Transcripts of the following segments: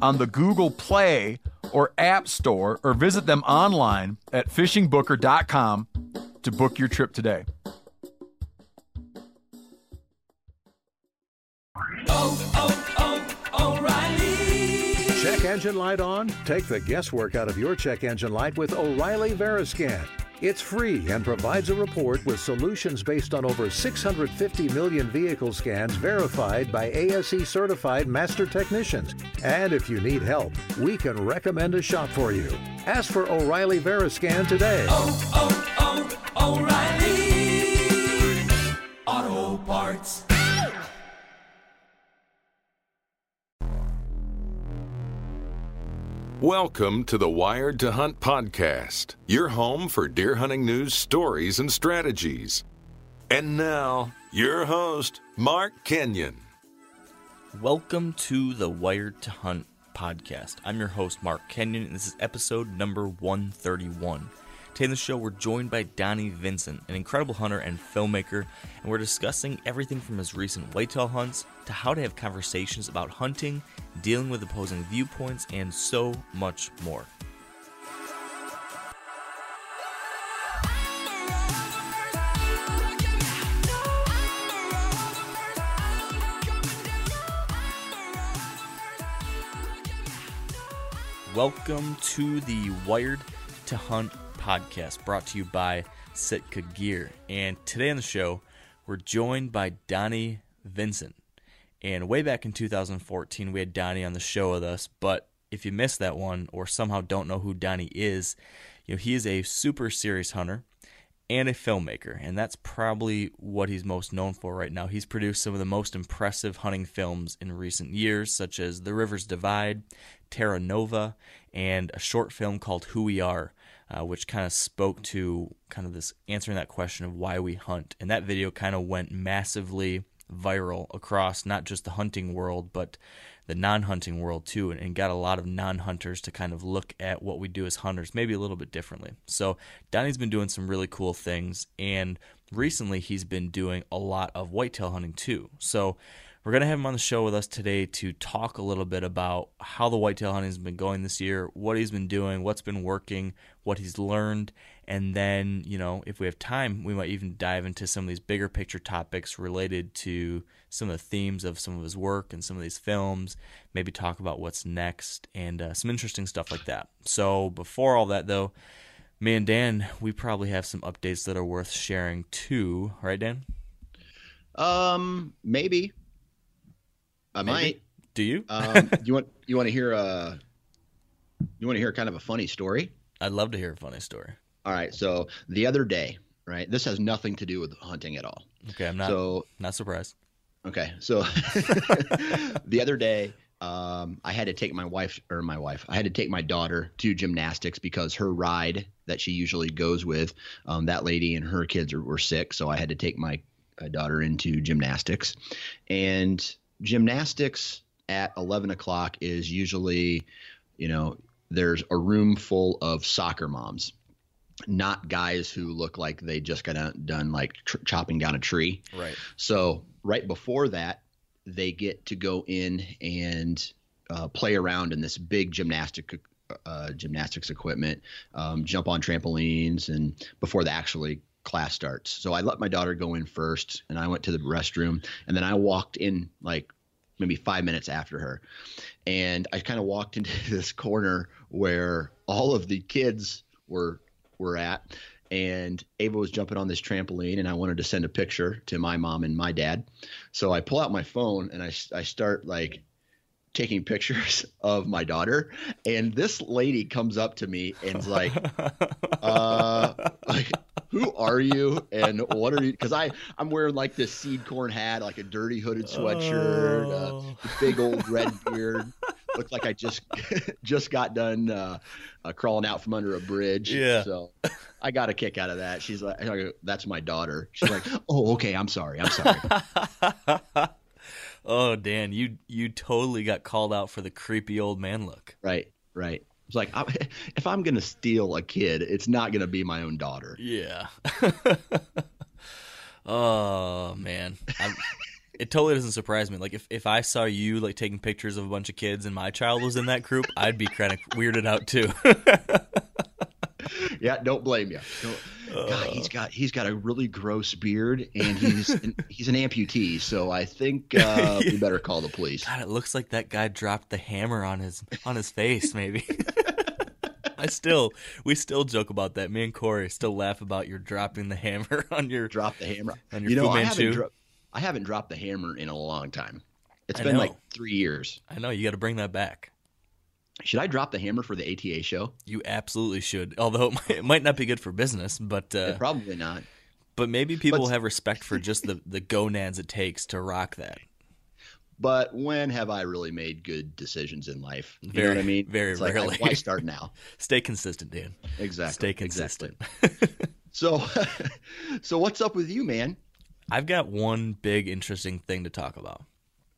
on the Google Play or App Store or visit them online at fishingbooker.com to book your trip today. Oh, oh, oh, O'Reilly. Check engine light on? Take the guesswork out of your check engine light with O'Reilly Veriscan. It's free and provides a report with solutions based on over 650 million vehicle scans verified by ASE certified master technicians. And if you need help, we can recommend a shop for you. Ask for O'Reilly Veriscan today. Oh, oh, oh, O'Reilly Auto Parts. Welcome to the Wired to Hunt podcast, your home for deer hunting news, stories, and strategies. And now, your host, Mark Kenyon. Welcome to the Wired to Hunt podcast. I'm your host, Mark Kenyon, and this is episode number 131. Today in the show, we're joined by Donnie Vincent, an incredible hunter and filmmaker, and we're discussing everything from his recent whitetail hunts to how to have conversations about hunting, dealing with opposing viewpoints, and so much more. Welcome to the Wired to Hunt podcast brought to you by Sitka Gear. And today on the show, we're joined by Donnie Vincent. And way back in 2014, we had Donnie on the show with us. But if you missed that one or somehow don't know who Donnie is, you know, he is a super serious hunter and a filmmaker, and that's probably what he's most known for right now. He's produced some of the most impressive hunting films in recent years, such as The Rivers Divide, Terra Nova, and a short film called Who We Are, uh, which kind of spoke to kind of this answering that question of why we hunt. And that video kind of went massively viral across not just the hunting world, but the non-hunting world too and, got a lot of non-hunters to kind of look at what we do as hunters maybe a little bit differently. So donnie's been doing some really cool things and recently he's been doing a lot of whitetail hunting too. So we're going to have him on the show with us today to talk a little bit about how the whitetail hunting has been going this year what he's been doing what's been working what he's learned and then you know if we have time we might even dive into some of these bigger picture topics related to some of the themes of some of his work and some of these films maybe talk about what's next and uh, some interesting stuff like that. So before all that though me and dan we probably have some updates that are worth sharing too. Right dan? Um maybe. I Maybe. might. Do you? Um you want you want to hear a you want to hear kind of a funny story? I'd love to hear a funny story all right so the other day right this has nothing to do with hunting at all okay i'm not so not surprised Okay, so the other day, um, I had to take my wife or my wife. I had to take my daughter to gymnastics because her ride that she usually goes with, um, that lady and her kids are, were sick, so I had to take my uh, daughter into gymnastics. And gymnastics at eleven o'clock is usually, you know, there's a room full of soccer moms not guys who look like they just got done like tr- chopping down a tree. right So right before that, they get to go in and uh, play around in this big gymnastic uh, gymnastics equipment, um, jump on trampolines, and before the actually class starts. So I let my daughter go in first, and I went to the restroom, and then I walked in like maybe five minutes after her, and I kind of walked into this corner where all of the kids were were at and Ava was jumping on this trampoline, and I wanted to send a picture to my mom and my dad. So I pull out my phone and I, I start like taking pictures of my daughter, and this lady comes up to me and's like, uh, like, who are you and what are you? Because I I'm wearing like this seed corn hat, like a dirty hooded sweatshirt, uh, Oh. the big old red beard. Looked like I just just got done uh, uh, crawling out from under a bridge. Yeah. So I got a kick out of that. She's like, go, "That's my daughter." She's like, "Oh, okay. I'm sorry. I'm sorry." oh, Dan, you you totally got called out for the creepy old man look. right. Right. It's like I, if I'm gonna steal a kid, it's not gonna be my own daughter. Yeah. oh man, I'm, it totally doesn't surprise me. Like if, if I saw you like taking pictures of a bunch of kids and my child was in that group, I'd be kind of weirded out too. Yeah. Don't blame you. Don't, God, he's got he's got a really gross beard, and he's an, he's an amputee. So I think uh, we better call the police. God, it looks like that guy dropped the hammer on his on his face. Maybe. I still, we still joke about that. Me and Corey still laugh about your dropping the hammer on your. Drop the hammer. On your you know, Fu I Manchu? haven't, dro- I haven't dropped the hammer in a long time. It's I been know. like three years. I know you got to bring that back. Should I drop the hammer for the ATA show? You absolutely should. Although it might, it might not be good for business, but uh, Yeah, probably not. but maybe people But- have respect for just the the gonads it takes to rock that. But when have I really made good decisions in life? You know Very- what I mean? very It's like, rarely. Why start now? Stay consistent, Dan. Exactly. Stay consistent. Exactly. So, so what's up with you, man? I've got one big interesting thing to talk about.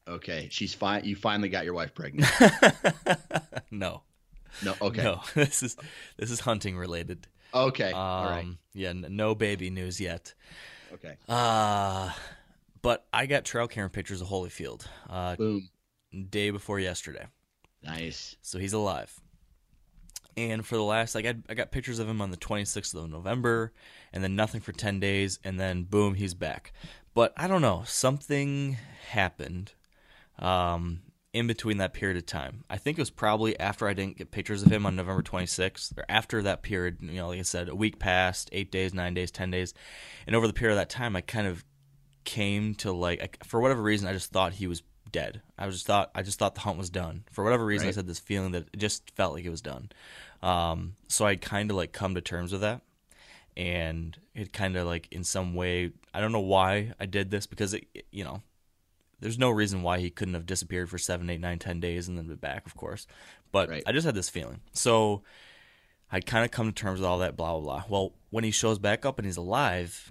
Okay, she's fine. You finally got your wife pregnant. No, No. Okay. no, this is this is hunting related. Okay. Um, All right. yeah, no baby news yet. Okay. Uh but I got trail camera pictures of Holyfield uh, Boom. day before yesterday. Nice. So he's alive. And for the last, like, I, I got pictures of him on the 26th of November, and then nothing for 10 days, and then boom, he's back. But I don't know, something happened um, in between that period of time. I think it was probably after I didn't get pictures of him on November 26th, or after that period, you know, like I said, a week passed, eight days, nine days, 10 days. And over the period of that time, I kind of came to like, I, for whatever reason, I just thought he was dead. I was just thought I just thought the hunt was done. For whatever reason, I Right. just had this feeling that it just felt like it was done. Um, so I kind of like come to terms with that, and it kind of like in some way I don't know why I did this because it, you know there's no reason why he couldn't have disappeared for seven, eight, nine, ten days and then been back, of course. But Right. I just had this feeling. So I kind of come to terms with all that, blah blah blah. Well, when he shows back up and he's alive,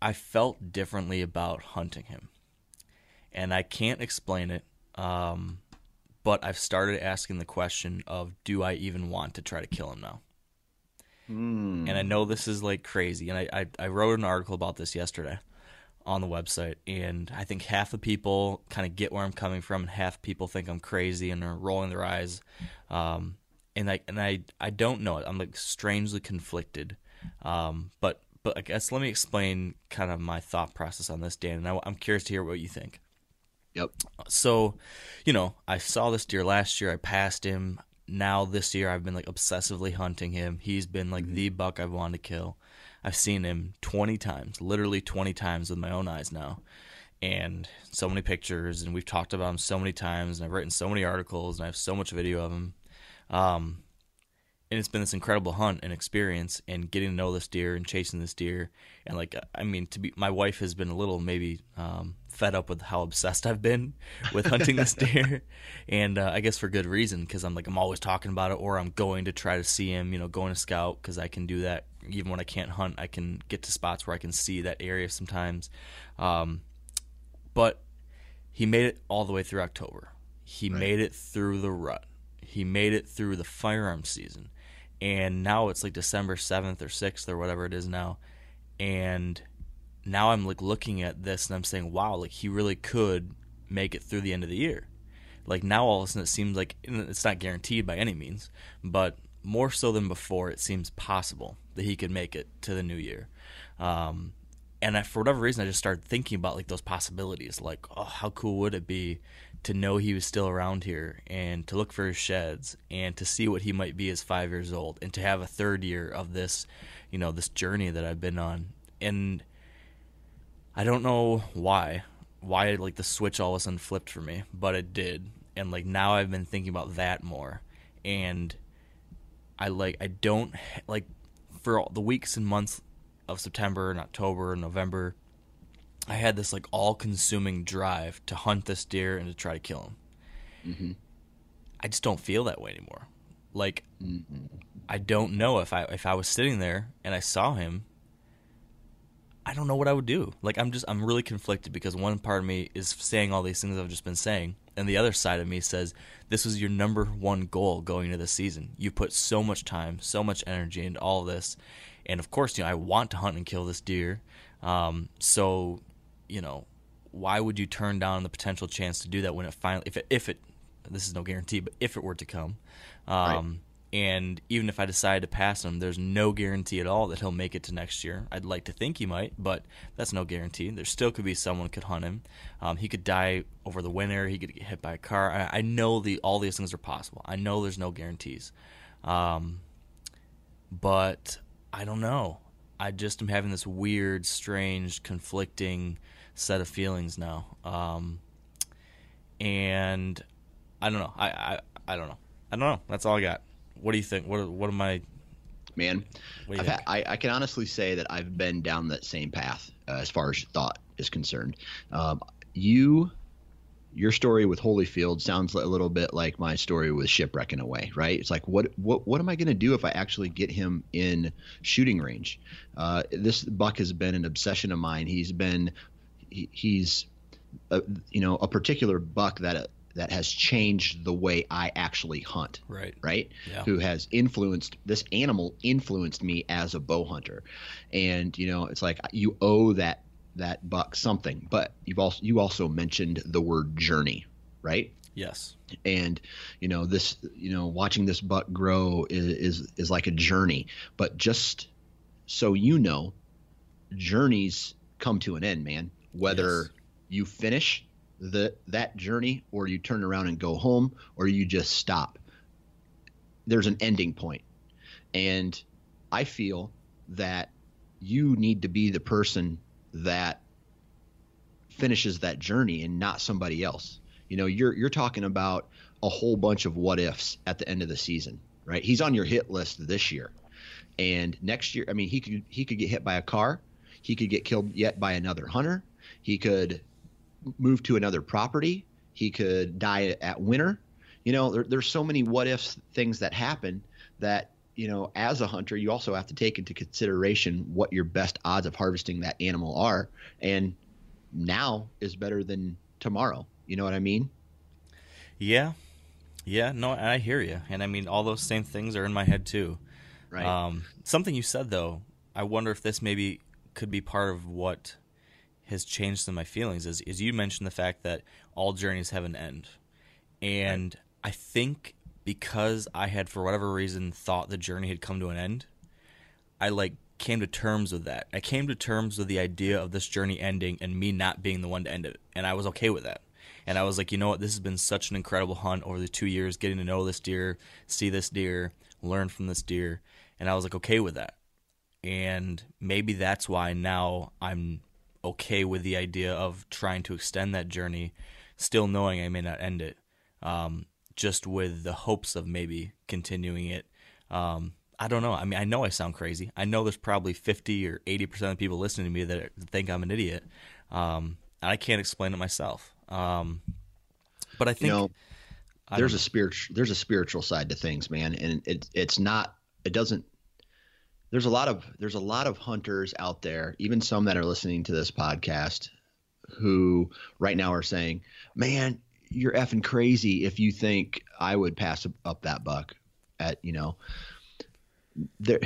I felt differently about hunting him, and I can't explain it. Um, but I've started asking the question of, do I even want to try to kill him now? And I know this is like crazy, and I, I, I wrote an article about this yesterday on the website, and I think half the people kind of get where I'm coming from, and half people think I'm crazy and are rolling their eyes. Um, and I and I I don't know. It. I'm like strangely conflicted. Um, but but I guess let me explain kind of my thought process on this, Dan, and I, I'm curious to hear what you think. Yep. So, you know, I saw this deer last year. I passed him. Now this year, I've been like obsessively hunting him. He's been like the buck I've wanted to kill. I've seen him 20 times, literally 20 times with my own eyes now. And so many pictures, and we've talked about him so many times, and I've written so many articles, and I have so much video of him. Um, and it's been this incredible hunt and experience and getting to know this deer and chasing this deer and like i mean to be my wife has been a little maybe um, fed up with how obsessed i've been with hunting this deer and uh, i guess for good reason because i'm like i'm always talking about it or i'm going to try to see him you know going to scout because i can do that even when i can't hunt i can get to spots where i can see that area sometimes um, but he made it all the way through October. He made it through the rut. He made it through the firearm season. And now it's like December 7th or 6th or whatever it is now. And now I'm like looking at this and I'm saying, wow, like he really could make it through the end of the year. Like now all of a sudden it seems like it's not guaranteed by any means, but more so than before, it seems possible that he could make it to the new year. Um, and I, for whatever reason, I just started thinking about like those possibilities. Like, oh, how cool would it be to know he was still around here and to look for his sheds and to see what he might be as five years old and to have a third year of this, you know, this journey that I've been on. And I don't know why, why like the switch all of a sudden flipped for me, but it did. And like now I've been thinking about that more. And I like I don't like for all the weeks and months of September and October and November, I had this like all-consuming drive to hunt this deer and to try to kill him. Mm-hmm. I just don't feel that way anymore. Like I don't know if I if I was sitting there and I saw him I don't know what I would do. Like I'm just I'm really conflicted because one part of me is saying all these things I've just been saying, and the other side of me says this was your number one goal going into the season. You put so much time, so much energy into all of this, and of course, you know I want to hunt and kill this deer. Um, so, you know, why would you turn down the potential chance to do that when it finally, if it, if it, this is no guarantee, but if it were to come, um, and even if I decide to pass him, there's no guarantee at all that he'll make it to next year. I'd like to think he might, but that's no guarantee. There still could be someone could hunt him. Um, he could die over the winter. He could get hit by a car. I, I know the all these things are possible. I know there's no guarantees, um, but I don't know. I just am having this weird, strange, conflicting set of feelings now, um, and I don't know. I, I I don't know. I don't know. That's all I got. What do you think? What what am I? man. What do you I've think? had, I, I can honestly say that I've been down that same path uh, as far as thought is concerned. Um, you, your story with Holyfield sounds a little bit like my story with Shipwreck in a way, right? It's like what what what am I going to do if I actually get him in shooting range? Uh, this buck has been an obsession of mine. He's been he, he's a, you know a particular buck that that has changed the way I actually hunt Right. right? Yeah. Who has influenced this animal influenced me as a bow hunter, and you know it's like you owe that that buck something. But you've also you also mentioned the word journey, right? Yes. and you know this you know watching this buck grow is is, is like a journey but just so you know journeys come to an end man whether Yes. you finish the that journey or you turn around and go home or you just stop there's an ending point and i feel that you need to be the person that finishes that journey and not somebody else. You know, you're you're talking about a whole bunch of what ifs at the end of the season, right? He's on your hit list this year. And next year, I mean, he could he could get hit by a car, he could get killed yet by another hunter, he could move to another property, he could die at winter. You know, there, there's so many what ifs things that happen that you know, as a hunter, you also have to take into consideration what your best odds of harvesting that animal are, and now is better than tomorrow. You know what I mean? Yeah. Yeah. No, I hear you, and I mean all those same things are in my head too. Right. Um, something you said though, I wonder if this maybe could be part of what has changed some of my feelings. Is is you mentioned the fact that all journeys have an end, and I think because I had for whatever reason thought the journey had come to an end, I like came to terms with that. I came to terms with the idea of this journey ending and me not being the one to end it, and I was okay with that. And I was like, you know what, this has been such an incredible hunt over the two years, getting to know this deer, see this deer, learn from this deer, and I was like okay with that. And maybe that's why now I'm okay with the idea of trying to extend that journey, still knowing I may not end it, um, just with the hopes of maybe continuing it. Um, I don't know. I mean, I know I sound crazy. I know there's probably 50 or 80% of people listening to me that think I'm an idiot. Um, I can't explain it myself. Um, but I think you know, there's a spiritual there's a spiritual side to things, man, and it it's not it doesn't. There's a lot of there's a lot of hunters out there, even some that are listening to this podcast, who right now are saying, "Man, you're effing crazy if you think I would pass up that buck." At you know, there,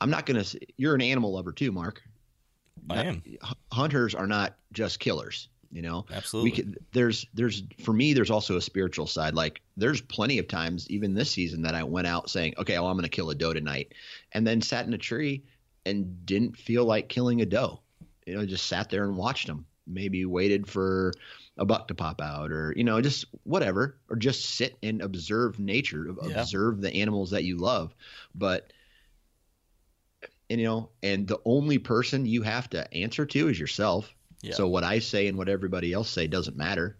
I'm not gonna. You're an animal lover too, Mark. I am. Hunters are not just killers. You know, Absolutely. We could, there's there's for me there's also a spiritual side. Like there's plenty of times even this season that I went out saying, okay, well I'm going to kill a doe tonight, and then sat in a tree and didn't feel like killing a doe. You know, just sat there and watched them. Maybe waited for a buck to pop out, or you know, just whatever, or just sit and observe nature, Yeah. observe the animals that you love. But and you know, and the only person you have to answer to is yourself. Yeah. So what I say and what everybody else say doesn't matter.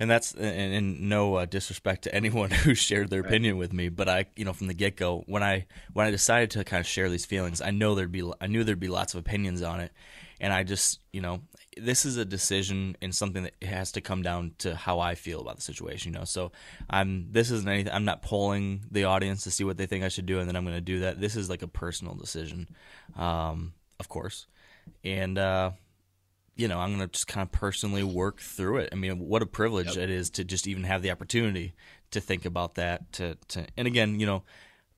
and that's and, and no uh, disrespect to anyone who shared their opinion with me but i you know from the get-go when i when i decided to kind of share these feelings i know there'd be i knew there'd be lots of opinions on it and i just you know this is a decision and something that has to come down to how I feel about the situation, you know. So I'm this isn't anything I'm not polling the audience to see what they think I should do and then I'm going to do that. This is like a personal decision. Um, of course. And uh you know, I'm going to just kind of personally work through it. I mean, what a privilege Yep. it is to just even have the opportunity to think about that to to and again, you know,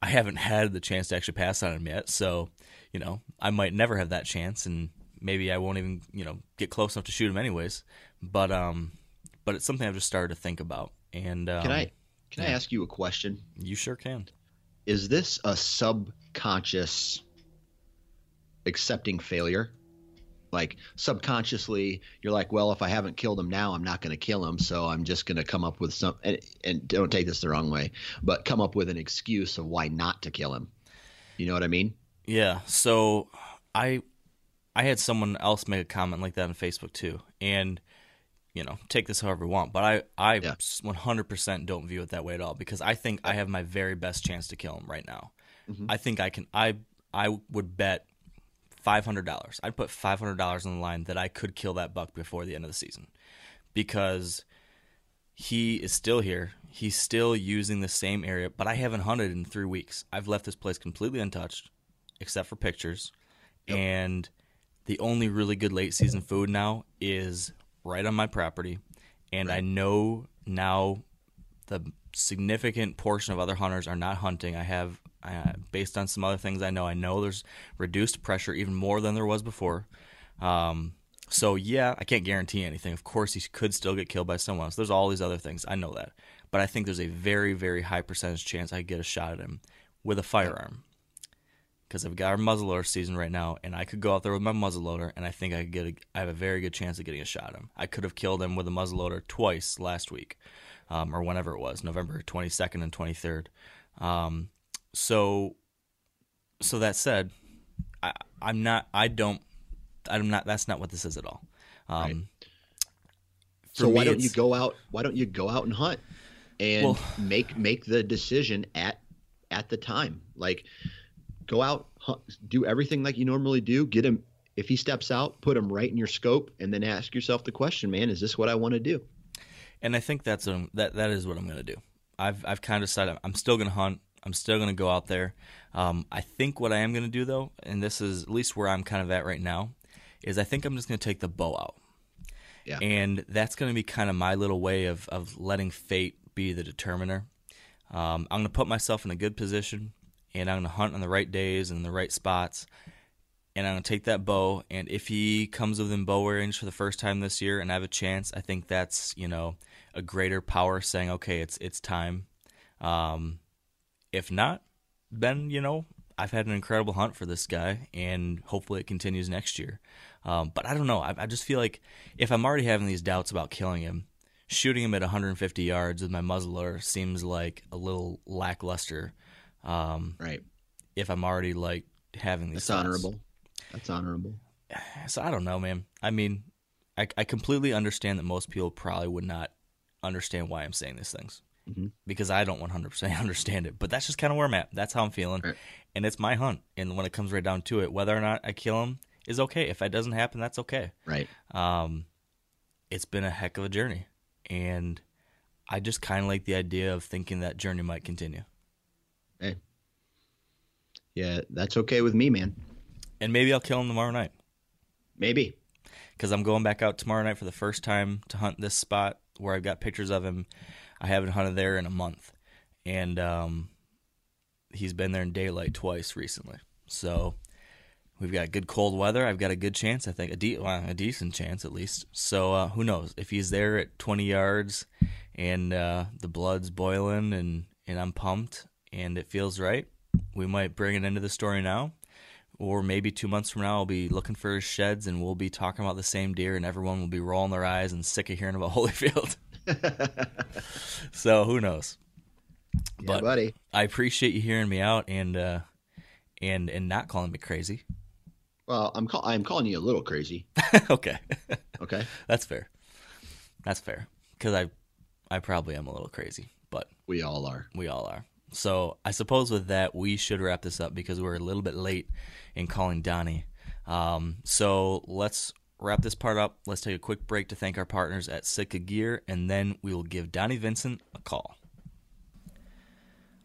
I haven't had the chance to actually pass on him yet, so you know, I might never have that chance, and maybe I won't even you know get close enough to shoot him anyways. But um, but it's something I've just started to think about. And um, Can I can I ask you a question? You sure can. Is this a subconscious accepting failure? Like subconsciously, you're like, well, if I haven't killed him now, I'm not going to kill him, so I'm just going to come up with some. And, and don't take this the wrong way, but come up with an excuse of why not to kill him. You know what I mean? Yeah. So I I had someone else make a comment like that on Facebook too, and you know, take this however you want, but I I Yeah. 100% don't view it that way at all because I think I have my very best chance to kill him right now. Mm-hmm. I think I can. I I would bet five hundred dollars. I'd put five hundred dollars on the line that I could kill that buck before the end of the season, because he is still here. He's still using the same area, but I haven't hunted in three weeks. I've left this place completely untouched, except for pictures, and the only really good late season food now is right on my property, and I know now the significant portion of other hunters are not hunting. I have, uh, based on some other things I know, I know there's reduced pressure even more than there was before. Um, so yeah, I can't guarantee anything. Of course, he could still get killed by someone else. There's all these other things. I know that, but I think there's a very, very high percentage chance I get a shot at him with a firearm. Because I've got our muzzleloader season right now, and I could go out there with my muzzleloader, and I think I could get. A, I have a very good chance of getting a shot at him. I could have killed him with a muzzleloader twice last week, um, or whenever it was, November 22nd and 23rd. Um, so, so that said, I, I'm not. I don't. I'm not. That's not what this is at all. Um, So why don't you go out? Why don't you go out and hunt and Well- make make the decision at at the time? Like, go out, hunt, do everything like you normally do. Get him if he steps out, put him right in your scope, and then ask yourself the question, man, is this what I want to do? and I think that's um, that that is what I'm going to do. I've I've kind of decided I'm still going to hunt. I'm still going to go out there. Um, I think what I am going to do though, and this is at least where I'm kind of at right now, is I think I'm just going to take the bow out. Yeah. And that's going to be kind of my little way of of letting fate be the determiner. Um, I'm going to put myself in a good position, and I'm going to hunt on the right days and the right spots. And I'm going to take that bow, and if he comes within bow range for the first time this year, and I have a chance, I think that's you know a greater power saying, okay, it's it's time. Um, if not, then you know I've had an incredible hunt for this guy, and hopefully it continues next year. Um, but I don't know. I, I just feel like if I'm already having these doubts about killing him, shooting him at 150 yards with my muzzler seems like a little lackluster. Um, Right. if I'm already like having these That's thoughts. honorable. That's honorable. So I don't know, man. I mean, I, I completely understand that most people probably would not understand why I'm saying these things Mhm. because I don't 100% understand it. But that's just kind of where I'm at. That's how I'm feeling, Right. and it's my hunt. And when it comes right down to it, whether or not I kill him is okay. If that doesn't happen, that's okay. Right. Um, it's been a heck of a journey, and I just kind of like the idea of thinking that journey might continue. Hey. Yeah, that's okay with me, man. And maybe I'll kill him tomorrow night. Maybe. because I'm going back out tomorrow night for the first time to hunt this spot where I've got pictures of him. I haven't hunted there in a month, and um, he's been there in daylight twice recently. So we've got good cold weather. I've got a good chance, I think, a, de- well, a decent chance at least. So uh, who knows if he's there at 20 yards and uh, the blood's boiling and and I'm pumped and it feels right, we might bring it into the story now or maybe two months from now, I'll be looking for his sheds and we'll be talking about the same deer, and everyone will be rolling their eyes and sick of hearing about Holyfield. so who knows? Yeah, But buddy. I appreciate you hearing me out and uh, and and not calling me crazy. Well, I'm call- I'm calling you a little crazy. okay, Okay. that's fair. That's fair because I I probably am a little crazy, but We all are. we all are. So I suppose with that we should wrap this up because we're a little bit late in calling Donnie. Um, so let's wrap this part up, let's take a quick break to thank our partners at Sitka Gear, and then we will give Donnie Vincent a call.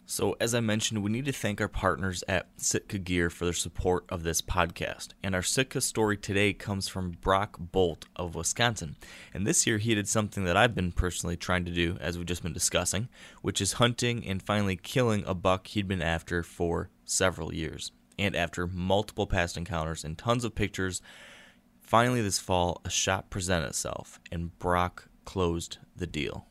So, as I mentioned, we need to thank our partners at Sitka Gear for their support of this podcast. And our Sitka story today comes from Brock Bolt of Wisconsin. And this year he did something that I've been personally trying to do, as we've just been discussing, which is hunting and finally killing a buck he'd been after for several years. And after multiple past encounters and tons of pictures, finally this fall a shot presented itself, and Brock closed the deal.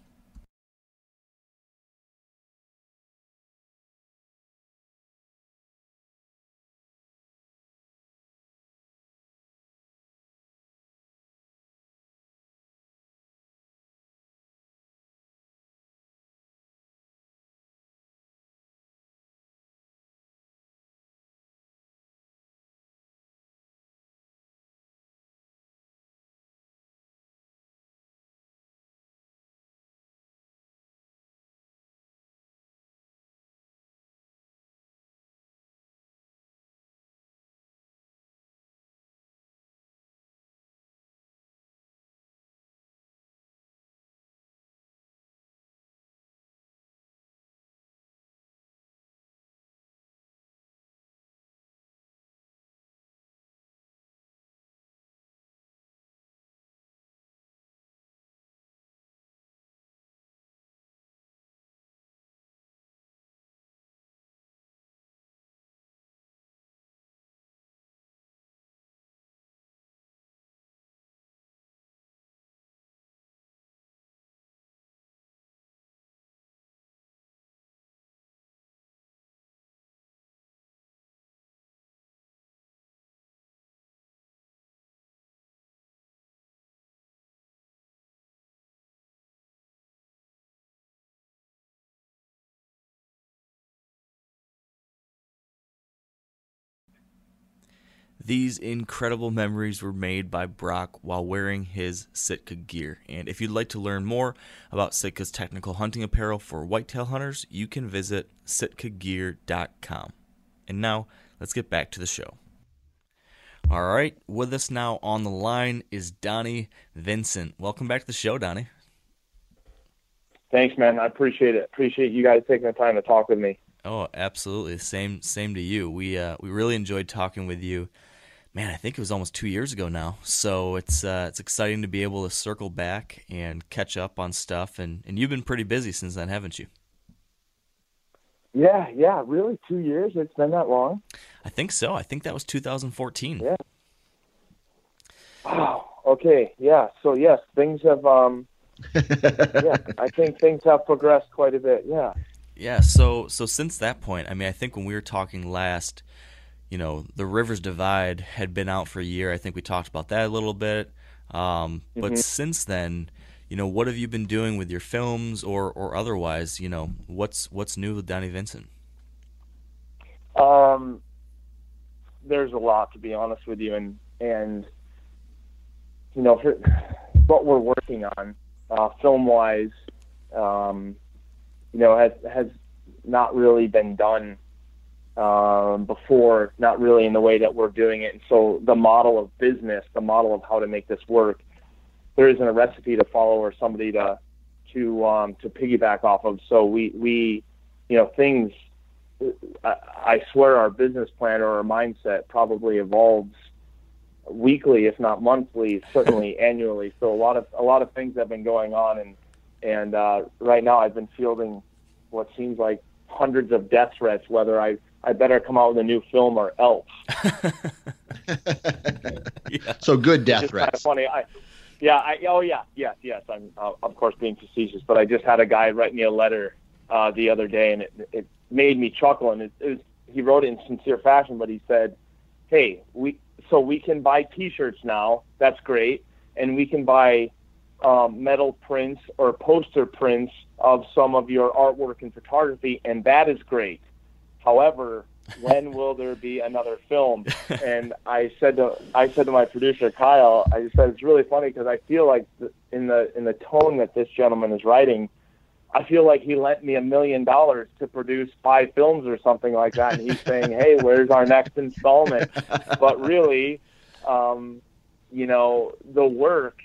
These incredible memories were made by Brock while wearing his Sitka gear. And if you'd like to learn more about Sitka's technical hunting apparel for whitetail hunters, you can visit sitkagear.com. And now, let's get back to the show. All right, with us now on the line is Donnie Vincent. Welcome back to the show, Donnie. Thanks, man. I appreciate it. Appreciate you guys taking the time to talk with me. Oh, absolutely. Same, same to you. We uh, we really enjoyed talking with you man, I think it was almost two years ago now. So it's uh, it's exciting to be able to circle back and catch up on stuff. And, and you've been pretty busy since then, haven't you? Yeah, yeah, really, two years. It's been that long. I think so. I think that was 2014. Yeah. Wow. Okay. Yeah. So yes, things have. Um, yeah, I think things have progressed quite a bit. Yeah. Yeah. So so since that point, I mean, I think when we were talking last, you know, the Rivers Divide had been out for a year. I think we talked about that a little bit. Um, mm-hmm. But since then, you know, what have you been doing with your films or, or otherwise? You know, what's what's new with Donnie Vincent? Um, there's a lot to be honest with you, and and you know, for, what we're working on, uh, film wise, um, you know, has has not really been done um, before, not really in the way that we're doing it. And so the model of business, the model of how to make this work, there isn't a recipe to follow or somebody to to um, to piggyback off of. So we we you know things. I, I swear our business plan or our mindset probably evolves weekly, if not monthly, certainly annually. So a lot of a lot of things have been going on, and and uh, right now I've been fielding what seems like hundreds of death threats, whether I I better come out with a new film or else. yeah. So good death threats. Kind of funny. I, yeah. I, oh yeah. Yes. Yes. I'm uh, of course being facetious, but I just had a guy write me a letter uh, the other day, and it, it made me chuckle. And it, it was, he wrote it in sincere fashion, but he said, "Hey, we so we can buy T-shirts now. That's great, and we can buy um, metal prints or poster prints of some of your artwork and photography, and that is great." However, when will there be another film? And I said to I said to my producer Kyle, I just said it's really funny because I feel like in the in the tone that this gentleman is writing, I feel like he lent me a million dollars to produce five films or something like that, and he's saying, "Hey, where's our next installment?" But really, um, you know, the work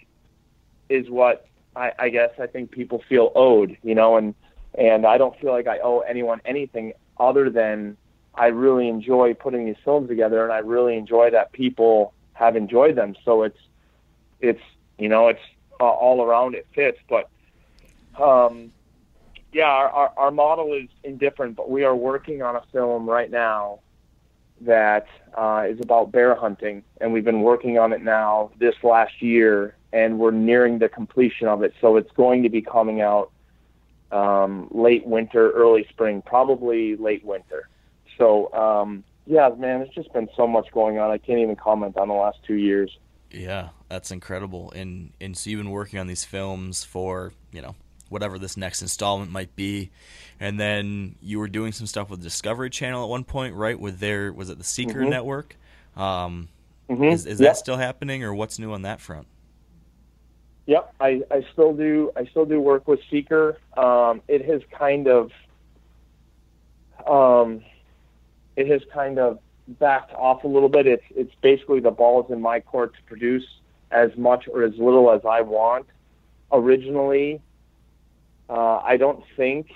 is what I, I guess I think people feel owed, you know, and and I don't feel like I owe anyone anything other than I really enjoy putting these films together, and I really enjoy that people have enjoyed them. So it's it's you know it's uh, all around it fits, but um, yeah, our, our our model is indifferent, but we are working on a film right now that uh, is about bear hunting, and we've been working on it now this last year, and we're nearing the completion of it. So it's going to be coming out um, late winter, early spring, probably late winter. So um, yeah, man, it's just been so much going on. I can't even comment on the last two years. Yeah, that's incredible. And and so you've been working on these films for you know whatever this next installment might be, and then you were doing some stuff with Discovery Channel at one point, right? With their was it the Seeker Mhm. Network? Um, Mm-hmm. Is, is that still happening, or what's new on that front? Yep, I, I still do. I still do work with Seeker. Um, it has kind of, um, it has kind of backed off a little bit. It's it's basically the ball is in my court to produce as much or as little as I want. Originally, uh, I don't think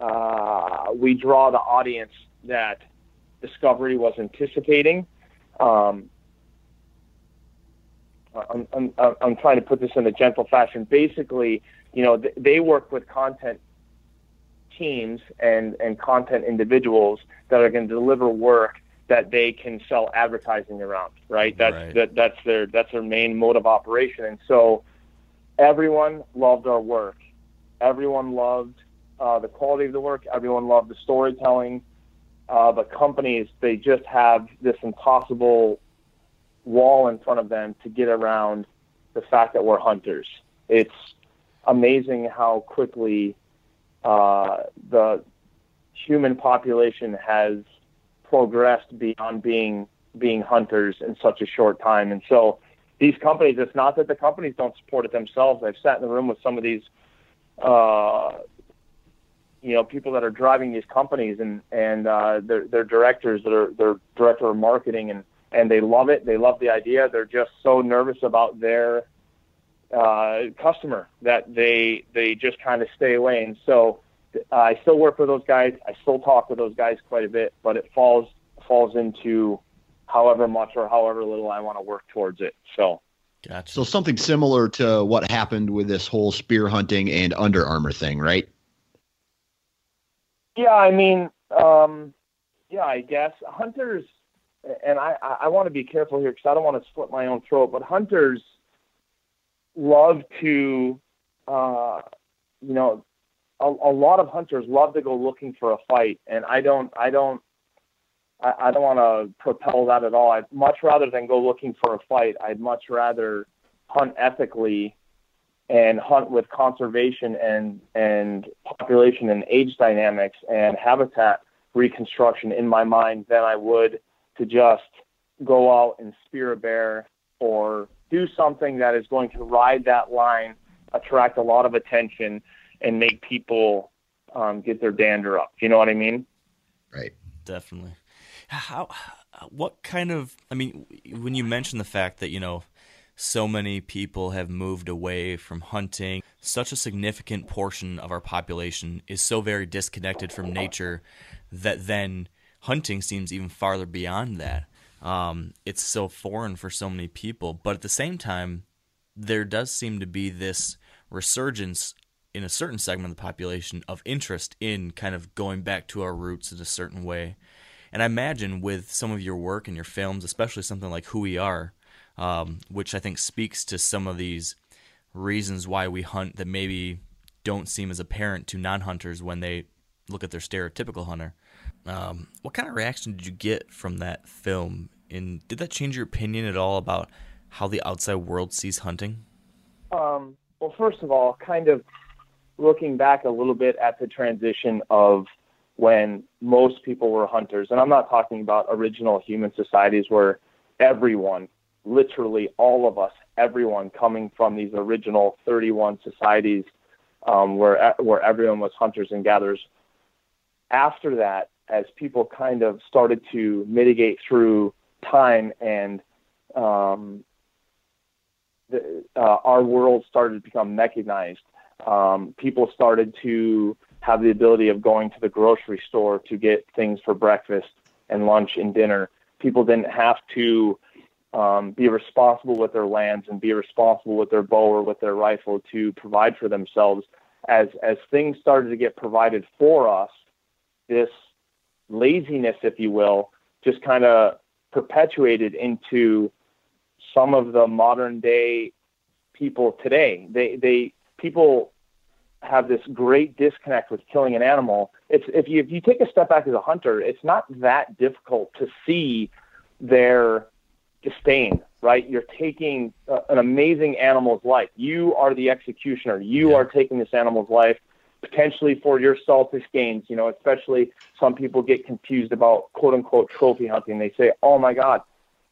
uh, we draw the audience that Discovery was anticipating. Um, I'm, I'm, I'm trying to put this in a gentle fashion. Basically, you know, th- they work with content teams and, and content individuals that are going to deliver work that they can sell advertising around, right? That's Right. that that's their that's their main mode of operation. And so everyone loved our work. Everyone loved uh, the quality of the work. Everyone loved the storytelling. Uh, but companies, they just have this impossible wall in front of them to get around the fact that we're hunters. It's amazing how quickly uh, the human population has progressed beyond being being hunters in such a short time. And so these companies, it's not that the companies don't support it themselves. I've sat in the room with some of these uh, you know people that are driving these companies and and uh, their their directors that are their director of marketing and and they love it. They love the idea. They're just so nervous about their uh, customer that they they just kind of stay away. And so uh, I still work with those guys. I still talk with those guys quite a bit, but it falls falls into however much or however little I want to work towards it. So Gotcha. So something similar to what happened with this whole spear hunting and Under Armour thing, right? Yeah, I mean, um, yeah, I guess hunters, and I, I want to be careful here because I don't want to split my own throat. But hunters love to, uh, you know, a, a lot of hunters love to go looking for a fight, and I don't, I don't, I, I don't want to propel that at all. I'd much rather than go looking for a fight. I'd much rather hunt ethically and hunt with conservation and and population and age dynamics and habitat reconstruction in my mind than I would to just go out and spear a bear or do something that is going to ride that line, attract a lot of attention, and make people um, get their dander up. You know what I mean? Right. Definitely. How? What kind of? I mean, when you mention the fact that you know so many people have moved away from hunting, such a significant portion of our population is so very disconnected from nature that then hunting seems even farther beyond that. Um, it's so foreign for so many people, but at the same time, there does seem to be this resurgence in a certain segment of the population of interest in kind of going back to our roots in a certain way. And I imagine with some of your work and your films, especially something like Who We Are, um, which I think speaks to some of these reasons why we hunt that maybe don't seem as apparent to non hunters when they look at their stereotypical hunter. Um, what kind of reaction did you get from that film? And did that change your opinion at all about how the outside world sees hunting? Um, well, first of all, kind of looking back a little bit at the transition of when most people were hunters, and I'm not talking about original human societies where everyone, literally all of us, everyone coming from these original 31 societies um, where where everyone was hunters and gatherers. After that, as people kind of started to mitigate through time and um, the, uh, our world started to become mechanized. Um, people started to have the ability of going to the grocery store to get things for breakfast and lunch and dinner. People didn't have to um, be responsible with their lands and be responsible with their bow or with their rifle to provide for themselves. As as things started to get provided for us, this laziness, if you will, just kind of perpetuated into some of the modern day people today. They they people have this great disconnect with killing an animal. It's if you if you take a step back as a hunter, it's not that difficult to see their disdain. Right, you're taking uh, an amazing animal's life. You are the executioner. You Yeah. are taking this animal's life potentially for your selfish gains. You know, especially some people get confused about quote unquote trophy hunting. They say, "Oh my God,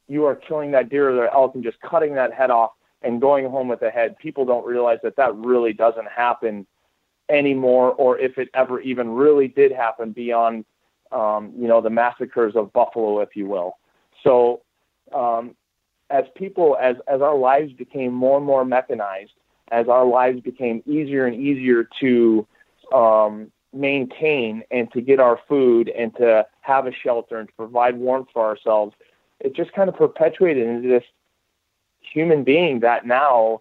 you are killing that deer or that elk and just cutting that head off and going home with the head." People don't realize that that really doesn't happen anymore, or if it ever even really did happen beyond, um, you know, the massacres of Buffalo, if you will. So, um, as people, as as our lives became more and more mechanized, as our lives became easier and easier to um, maintain and to get our food and to have a shelter and to provide warmth for ourselves, it just kind of perpetuated into this human being that now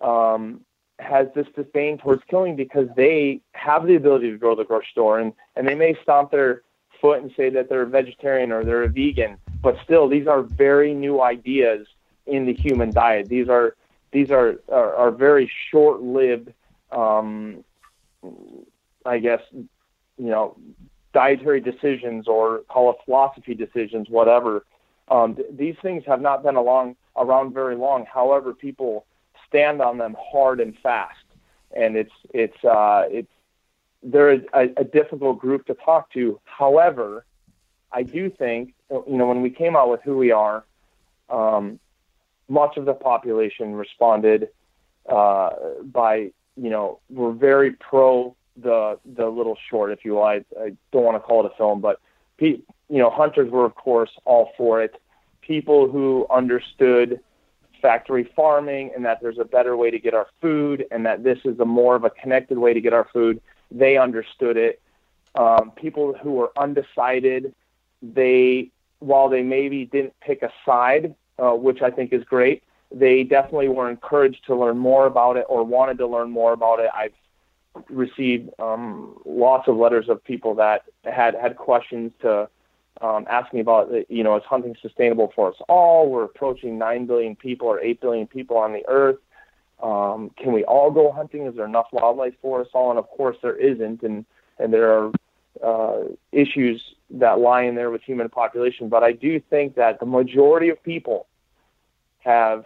um, has this disdain towards killing because they have the ability to go to the grocery store and, and they may stomp their foot and say that they're a vegetarian or they're a vegan, but still these are very new ideas in the human diet. These are these are are, are very short-lived, um, I guess, you know, dietary decisions or call it philosophy decisions, whatever. Um, th- these things have not been along around very long. However, people stand on them hard and fast, and it's it's uh, it's they're a, a difficult group to talk to. However, I do think you know when we came out with who we are, um, much of the population responded uh, by you know we're very pro the the little short, if you will. I, I don't want to call it a film, but pe- you know hunters were of course all for it. People who understood factory farming and that there's a better way to get our food and that this is a more of a connected way to get our food, they understood it. Um, people who were undecided, they while they maybe didn't pick a side, uh, which I think is great, they definitely were encouraged to learn more about it or wanted to learn more about it. I've received um, lots of letters of people that had had questions to um, ask me about, you know, is hunting sustainable for us all? We're approaching 9 billion people or 8 billion people on the earth. Um, can we all go hunting? Is there enough wildlife for us all? And of course, there isn't. And, and there are uh, issues that lie in there with human population. But I do think that the majority of people have,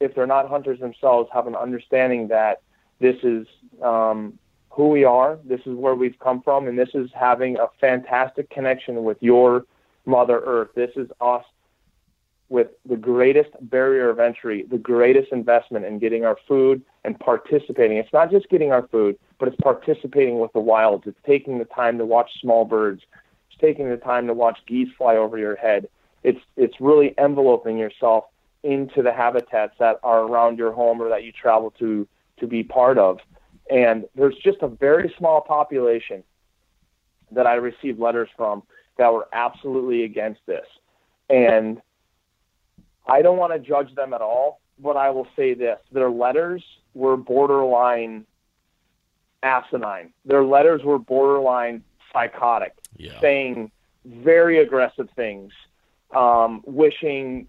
if they're not hunters themselves, have an understanding that this is um, who we are, this is where we've come from, and this is having a fantastic connection with your Mother Earth. This is us with the greatest barrier of entry, the greatest investment in getting our food and participating. It's not just getting our food, but it's participating with the wilds. It's taking the time to watch small birds. It's taking the time to watch geese fly over your head. It's it's really enveloping yourself into the habitats that are around your home or that you travel to to be part of. And there's just a very small population that I received letters from that were absolutely against this. And I don't want to judge them at all, but I will say this their letters were borderline asinine. Their letters were borderline psychotic, Yeah. saying very aggressive things, um, wishing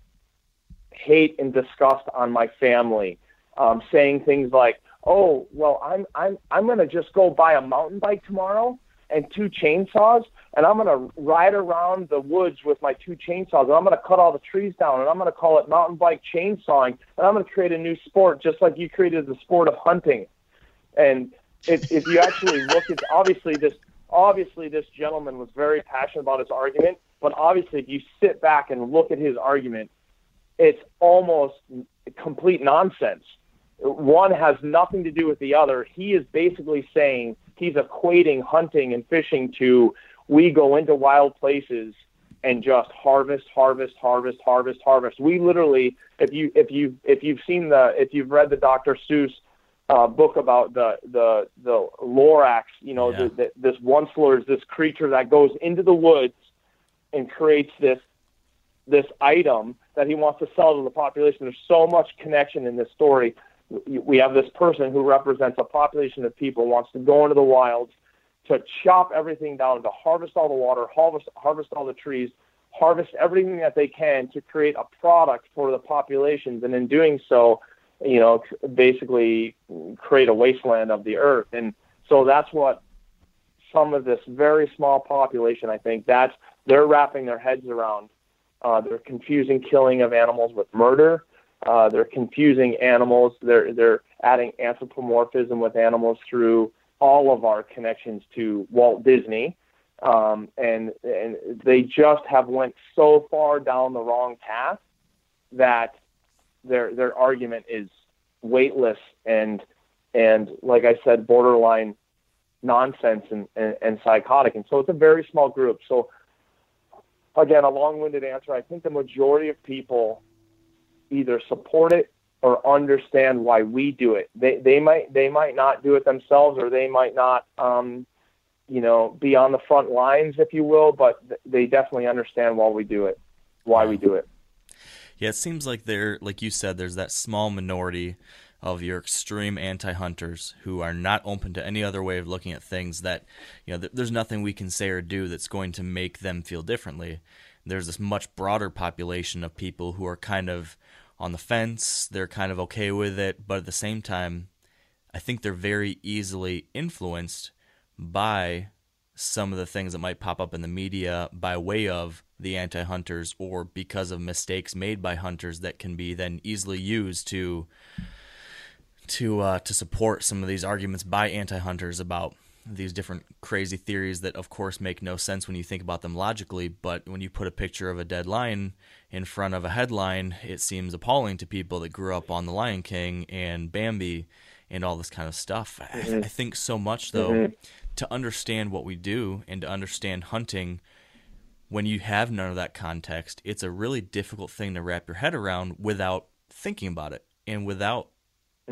hate and disgust on my family, um, saying things like, "Oh, well, I'm I'm I'm going to just go buy a mountain bike tomorrow and two chainsaws, and I'm going to ride around the woods with my two chainsaws, and I'm going to cut all the trees down, and I'm going to call it mountain bike chainsawing, and I'm going to create a new sport just like you created the sport of hunting." And if, if you actually look at obviously this obviously this gentleman was very passionate about his argument, but obviously if you sit back and look at his argument, it's almost complete nonsense. One has nothing to do with the other. He is basically saying he's equating hunting and fishing to we go into wild places and just harvest, harvest, harvest, harvest, harvest. We literally, if you if you if you've seen the if you've read the Dr. Seuss uh, book about the the the Lorax, you know, Yeah. the, the, this once is this creature that goes into the woods and creates this this item that he wants to sell to the population. There's so much connection in this story. We have this person who represents a population of people wants to go into the wilds to chop everything down, to harvest all the water, harvest harvest all the trees, harvest everything that they can to create a product for the populations, and in doing so, you know, basically create a wasteland of the earth. And so that's what some of this very small population, I think, that's they're wrapping their heads around. Uh, they're confusing killing of animals with murder. Uh, they're confusing animals. They're they're adding anthropomorphism with animals through all of our connections to Walt Disney, um, and and they just have went so far down the wrong path that their their argument is weightless and and like I said, borderline nonsense and, and, and psychotic. And so it's a very small group. So again, a long-winded answer. I think the majority of people either support it or understand why we do it. They they might they might not do it themselves, or they might not, um, you know, be on the front lines, if you will. But th- they definitely understand why we do it. Why we do it. Yeah, it seems like there, like you said, there's that small minority of your extreme anti-hunters who are not open to any other way of looking at things. That you know, th- there's nothing we can say or do that's going to make them feel differently. There's this much broader population of people who are kind of on the fence. They're kind of okay with it, but at the same time, I think they're very easily influenced by some of the things that might pop up in the media by way of the anti-hunters or because of mistakes made by hunters that can be then easily used to to uh, to support some of these arguments by anti-hunters about these different crazy theories that of course make no sense when you think about them logically but when you put a picture of a dead lion in front of a headline it seems appalling to people that grew up on the lion king and bambi and all this kind of stuff. I, I think so much though to understand what we do and to understand hunting when you have none of that context, it's a really difficult thing to wrap your head around without thinking about it and without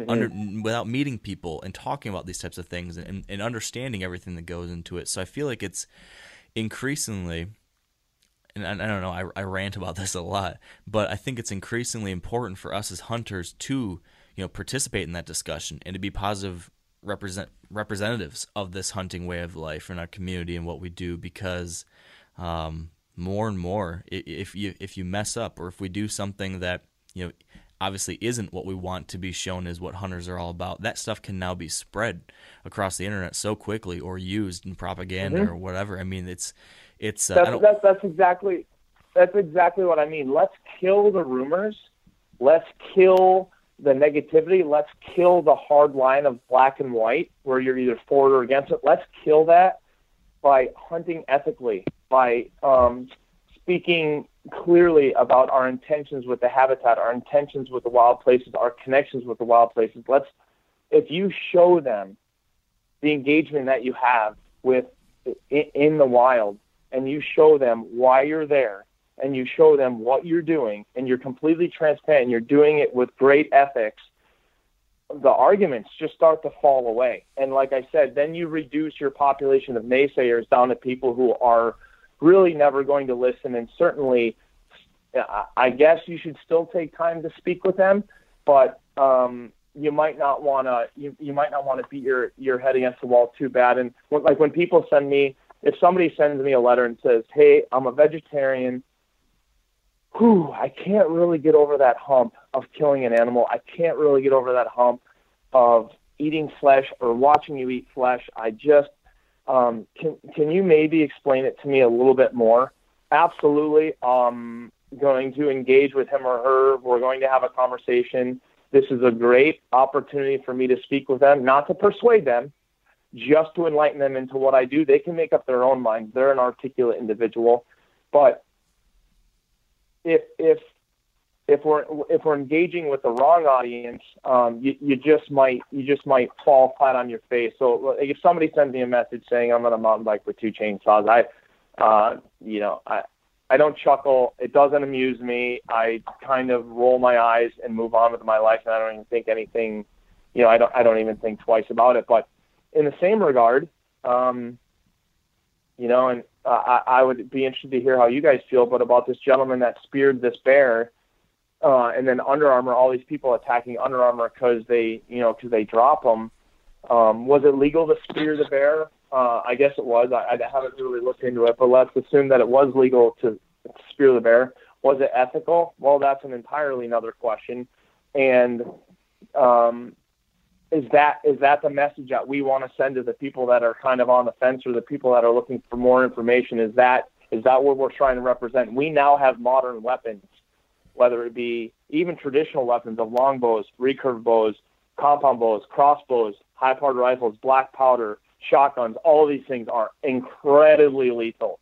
under without meeting people and talking about these types of things and, and understanding everything that goes into it. So I feel like it's increasingly and I, I don't know, I, I rant about this a lot, but I think it's increasingly important for us as hunters to, you know, participate in that discussion and to be positive represent representatives of this hunting way of life in our community and what we do because um, more and more if you if you mess up or if we do something that you know obviously isn't what we want to be shown as what hunters are all about that stuff can now be spread across the internet so quickly or used in propaganda or whatever i mean it's it's uh, That's, that's that's exactly that's exactly what I mean. Let's kill the rumors. Let's kill the negativity. Let's kill the hard line of black and white, where you're either for it or against it. Let's kill that by hunting ethically, by um, speaking clearly about our intentions with the habitat, our intentions with the wild places, our connections with the wild places. Let's, if you show them the engagement that you have with in, in the wild, and you show them why you're there, and you show them what you're doing, and you're completely transparent, and you're doing it with great ethics, the arguments just start to fall away. And like I said, then you reduce your population of naysayers down to people who are really never going to listen. And certainly, I- guess you should still take time to speak with them, but um, you might not want to. You, you might not want to beat your your head against the wall too bad. And when, like when people send me, if somebody sends me a letter and says, "Hey, I'm a vegetarian," whew, I can't really get over that hump of killing an animal. I can't really get over that hump of eating flesh or watching you eat flesh. I just um, can can you maybe explain it to me a little bit more? Absolutely. Um, going to engage with him or her. We're going to have a conversation. This is a great opportunity for me to speak with them, not to persuade them, just to enlighten them into what I do. They can make up their own minds. They're an articulate individual, but if if if we're if we're engaging with the wrong audience, um, you, you just might you just might fall flat on your face. So if somebody sends me a message saying I'm on a mountain bike with two chainsaws, I uh, you know I I don't chuckle. It doesn't amuse me. I kind of roll my eyes and move on with my life, and I don't even think anything. You know, I don't. I don't even think twice about it. But in the same regard, um, you know, and uh, I, I would be interested to hear how you guys feel, but about this gentleman that speared this bear, uh, and then Under Armour, all these people attacking Under Armour because they, you know, because they drop them. Um, was it legal to spear the bear? Uh, I guess it was. I, I haven't really looked into it, but let's assume that it was legal to spear the bear. Was it ethical? Well, that's an entirely another question. And um, is that is that the message that we want to send to the people that are kind of on the fence or the people that are looking for more information? Is that is that what we're trying to represent? We now have modern weapons, whether it be even traditional weapons of longbows, recurve bows, compound bows, crossbows, high-powered rifles, black powder, shotguns. All of these things are incredibly lethal.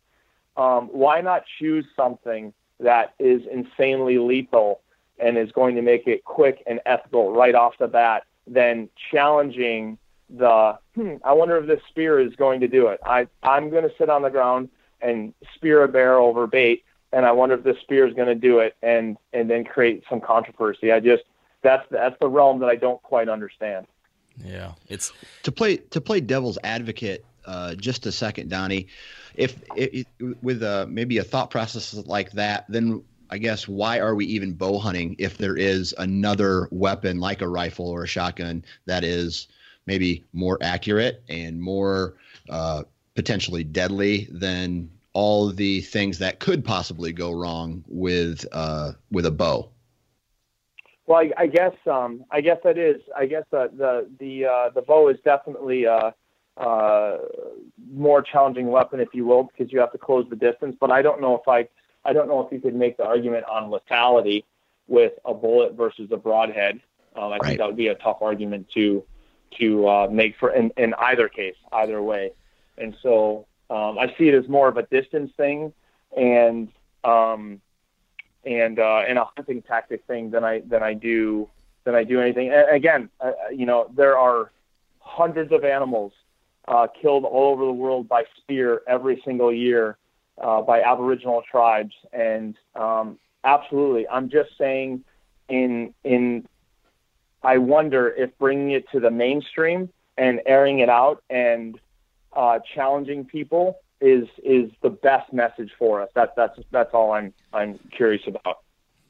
Um, why not choose something that is insanely lethal and is going to make it quick and ethical right off the bat than challenging the hmm, I wonder if this spear is going to do it. I I'm going to sit on the ground and spear a bear over bait, and I wonder if this spear is going to do it, and and then create some controversy. I just that's that's the realm that I don't quite understand. Yeah, it's to play to play devil's advocate. Uh, just a second, Donnie. If it, with uh, maybe a thought process like that, then I guess why are we even bow hunting if there is another weapon like a rifle or a shotgun that is maybe more accurate and more uh, potentially deadly than all the things that could possibly go wrong with uh, with a bow? Well, I, I guess um, I guess that is. I guess the the the uh, the bow is definitely a, a more challenging weapon, if you will, because you have to close the distance. But I don't know if I I don't know if you could make the argument on lethality with a bullet versus a broadhead. Um, I right. think that would be a tough argument to to uh, make for in, in either case, either way. And so um, I see it as more of a distance thing and um, and uh, and a hunting tactic thing than I than I do than I do anything. And again, uh, you know, there are hundreds of animals uh, killed all over the world by spear every single year uh, by Aboriginal tribes, and um, absolutely, I'm just saying, in in, I wonder if bringing it to the mainstream and airing it out and uh, challenging people is is the best message for us. That's that's that's all I'm I'm curious about.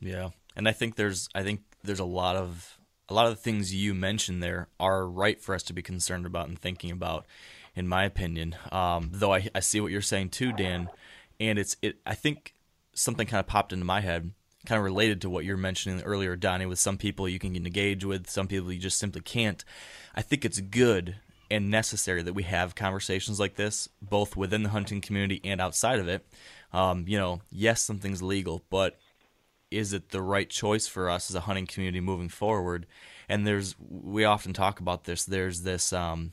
Yeah, and I think there's I think there's a lot of a lot of the things you mentioned there are right for us to be concerned about and thinking about, in my opinion. Um, though I, I see what you're saying too, Dan and it's it. I think something kind of popped into my head, kind of related to what you're mentioning earlier, Donnie. With some people you can engage with, some people you just simply can't. I think it's good and necessary that we have conversations like this, both within the hunting community and outside of it. Um, you know, yes, something's legal, but is it the right choice for us as a hunting community moving forward? And there's we often talk about this. There's this um,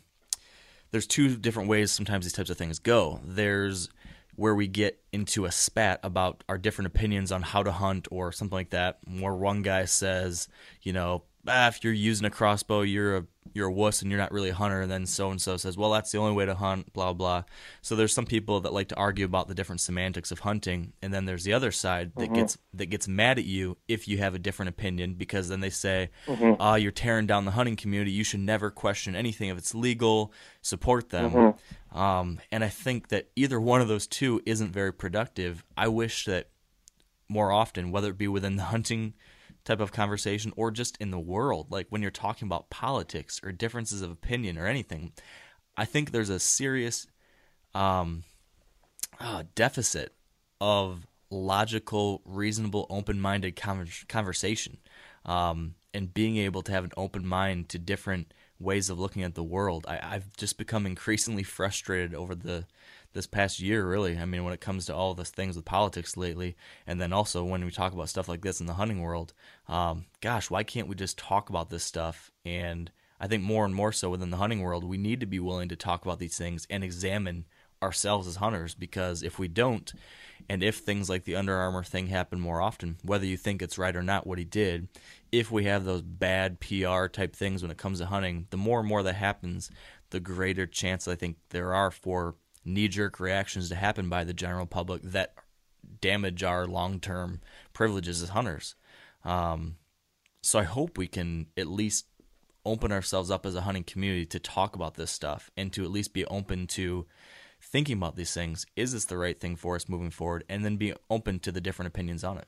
there's two different ways sometimes these types of things go. There's where we get into a spat about our different opinions on how to hunt or something like that. Where one guy says, you know, ah, if you're using a crossbow, you're a you're a wuss and you're not really a hunter. And then so and so says, well, that's the only way to hunt. Blah blah. So there's some people that like to argue about the different semantics of hunting, and then there's the other side that mm-hmm. gets that gets mad at you if you have a different opinion because then they say, mm-hmm. ah, you're tearing down the hunting community. You should never question anything if it's legal. Support them. Mm-hmm. Um, and I think that either one of those two isn't very productive. I wish that more often, whether it be within the hunting type of conversation or just in the world, like when you're talking about politics or differences of opinion or anything, I think there's a serious um, uh, deficit of logical, reasonable, open minded conversation um, and being able to have an open mind to different ways of looking at the world. I, I've just become increasingly frustrated over the this past year, really. I mean, when it comes to all this things with politics lately, and then also when we talk about stuff like this in the hunting world, um, gosh, why can't we just talk about this stuff? And I think more and more so within the hunting world, we need to be willing to talk about these things and examine ourselves as hunters because if we don't, and if things like the Under Armour thing happen more often, whether you think it's right or not what he did, if we have those bad PR type things when it comes to hunting, the more and more that happens, the greater chance I think there are for knee jerk reactions to happen by the general public that damage our long term privileges as hunters. Um, so I hope we can at least open ourselves up as a hunting community to talk about this stuff and to at least be open to thinking about these things. Is this the right thing for us moving forward? And then be open to the different opinions on it.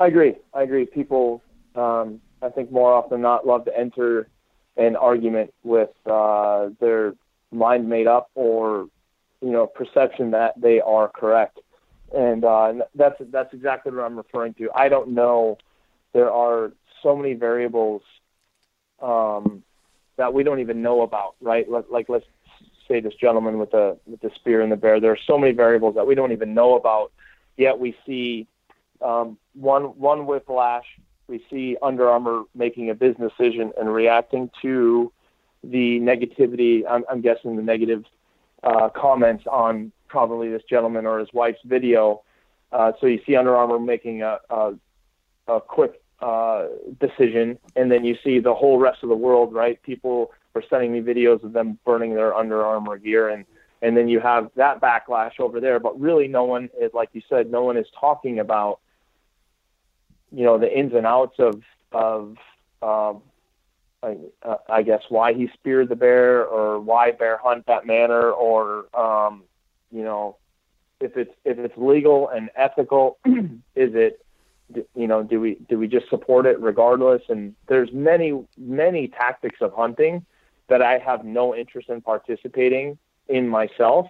I agree. I agree. People, um, I think more often than not, love to enter an argument with uh, their mind made up or you know perception that they are correct, and uh, that's that's exactly what I'm referring to. I don't know. There are so many variables um, that we don't even know about, right? Like, let's say this gentleman with the with the spear and the bear. There are so many variables that we don't even know about. Yet we see um, one one whiplash. We see Under Armour making a business decision and reacting to the negativity. I'm, I'm guessing the negative uh, comments on probably this gentleman or his wife's video. Uh, so you see Under Armour making a, a, a quick uh, decision, and then you see the whole rest of the world, right? People were sending me videos of them burning their Under Armour gear, and and then you have that backlash over there. But really, no one is like you said, no one is talking about you know the ins and outs of of I, uh, I guess why he speared the bear or why bear hunt that manner or um, you know if it's if it's legal and ethical is it you know do we do we just support it regardless? And there's many many tactics of hunting that I have no interest in participating in myself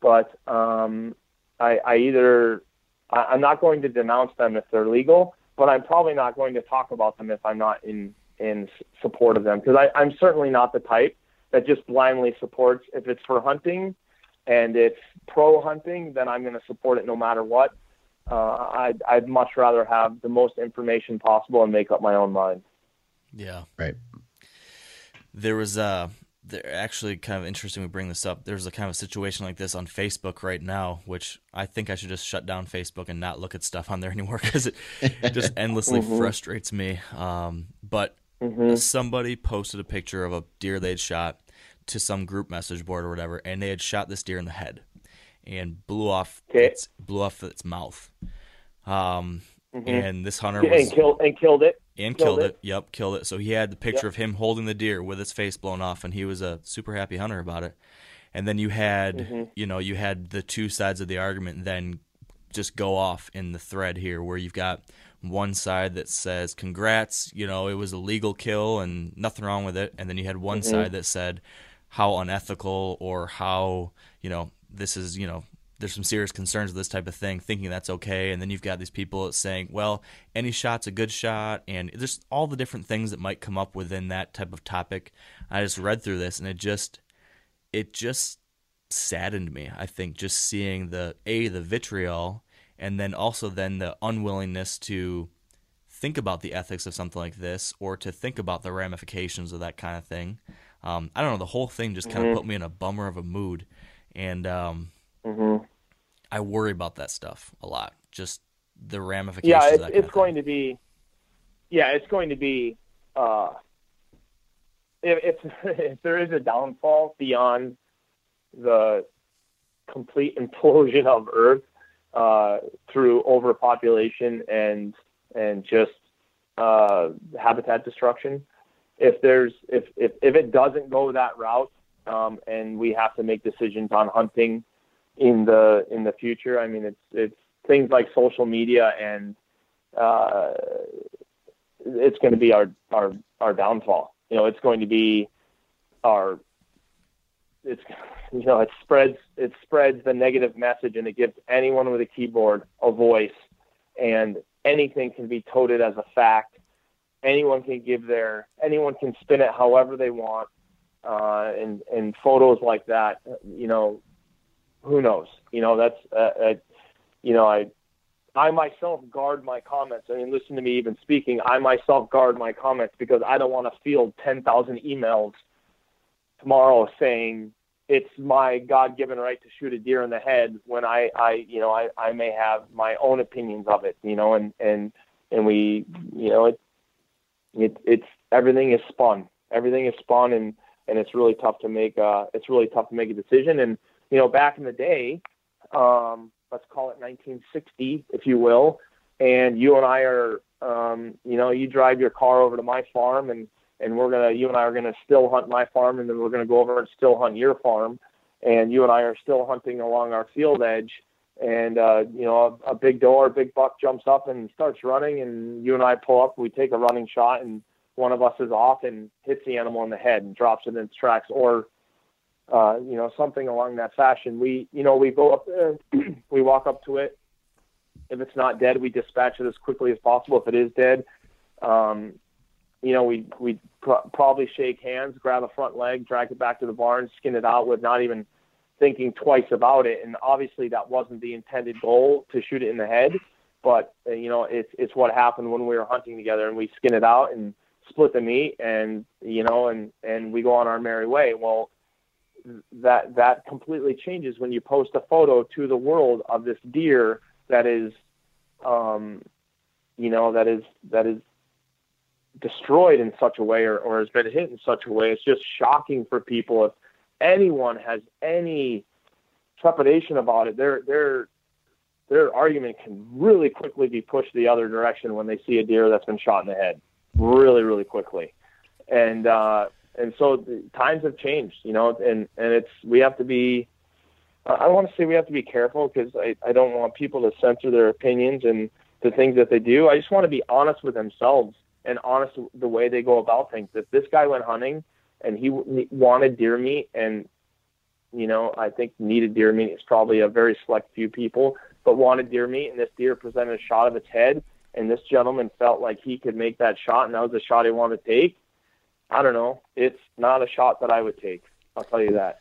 but um, I, I either I, I'm not going to denounce them if they're legal but I'm probably not going to talk about them if I'm not in in support of them because I'm certainly not the type that just blindly supports. If it's for hunting and it's pro hunting, then I'm going to support it no matter what. Uh, I'd, I'd much rather have the most information possible and make up my own mind. Yeah. Right. There was uh there actually kind of interesting we bring this up. There's a kind of a situation like this on Facebook right now, which I think I should just shut down Facebook and not look at stuff on there anymore because it just endlessly mm-hmm. frustrates me. Um, but mm-hmm. somebody posted a picture of a deer they'd shot to some group message board or whatever, and they had shot this deer in the head and blew off okay. its blew off its mouth. Um, mm-hmm. and this hunter was and killed and killed it and killed, killed it. it. Yep, killed it. So he had the picture yep. of him holding the deer with its face blown off, and he was a super happy hunter about it. And then you had, mm-hmm. you know, you had the two sides of the argument then just go off in the thread here, where you've got one side that says, "Congrats, you know, it was a legal kill and nothing wrong with it," and then you had one mm-hmm. side that said, "How unethical," or "How, you know, this is, you know, there's some serious concerns with this type of thing, thinking that's okay. And then you've got these people saying, well, any shot's a good shot. And just all the different things that might come up within that type of topic. I just read through this and it just, it just saddened me. I think just seeing the, A, the vitriol, and then also then the unwillingness to think about the ethics of something like this or to think about the ramifications of that kind of thing. Um, I don't know. The whole thing just kind of mm-hmm. put me in a bummer of a mood. And, um, Mm-hmm. I worry about that stuff a lot. Just the ramifications. Yeah, it's, it's going to be. Yeah, it's going to be. Uh, if, if, if there is a downfall beyond the complete implosion of Earth uh, through overpopulation and and just uh, habitat destruction, if there's if, if if it doesn't go that route, um, and we have to make decisions on hunting in the in the future. I mean, it's it's things like social media and uh, it's going to be our our our downfall. You know, it's going to be our it's you know it spreads it spreads the negative message and it gives anyone with a keyboard a voice and anything can be toted as a fact anyone can give their anyone can spin it however they want uh, and and photos like that you know who knows? You know, that's, uh, uh, you know, I, I myself guard my comments. I mean, listen to me even speaking. I myself guard my comments because I don't want to field 10,000 emails tomorrow saying it's my God-given right to shoot a deer in the head when I, I, you know, I, I may have my own opinions of it, you know, and, and, and we, you know, it, it, it's, everything is spun. Everything is spun and, and it's really tough to make, uh, it's really tough to make a decision. And, you know, back in the day, um, let's call it 1960, if you will, and you and I are, um, you know, you drive your car over to my farm and and we're gonna, you and I are gonna still hunt my farm, and then we're gonna go over and still hunt your farm, and you and I are still hunting along our field edge, and uh, you know, a, a big doe, a big buck jumps up and starts running, and you and I pull up, we take a running shot, and one of us is off and hits the animal in the head and drops it in its tracks, or uh, you know, something along that fashion. We, you know, we go up there, we walk up to it. If it's not dead, we dispatch it as quickly as possible. If it is dead, um, you know, we we pr- probably shake hands, grab a front leg, drag it back to the barn, skin it out with not even thinking twice about it. And obviously, that wasn't the intended goal to shoot it in the head, but uh, you know, it's it's what happened when we were hunting together, and we skin it out and split the meat, and you know, and and we go on our merry way. Well, that that completely changes when you post a photo to the world of this deer that is, um, you know, that is that is destroyed in such a way or, or has been hit in such a way. It's just shocking for people. If anyone has any trepidation about it, their their their argument can really quickly be pushed the other direction when they see a deer that's been shot in the head, really, really quickly. And uh, and so times have changed, you know, and and it's we have to be. I want to say we have to be careful because I, I don't want people to censor their opinions and the things that they do. I just want to be honest with themselves and honest the way they go about things. If this guy went hunting and he wanted deer meat, and you know, I think needed deer meat is probably a very select few people, but wanted deer meat, and this deer presented a shot of its head, and this gentleman felt like he could make that shot, and that was the shot he wanted to take. I don't know. It's not a shot that I would take. I'll tell you that.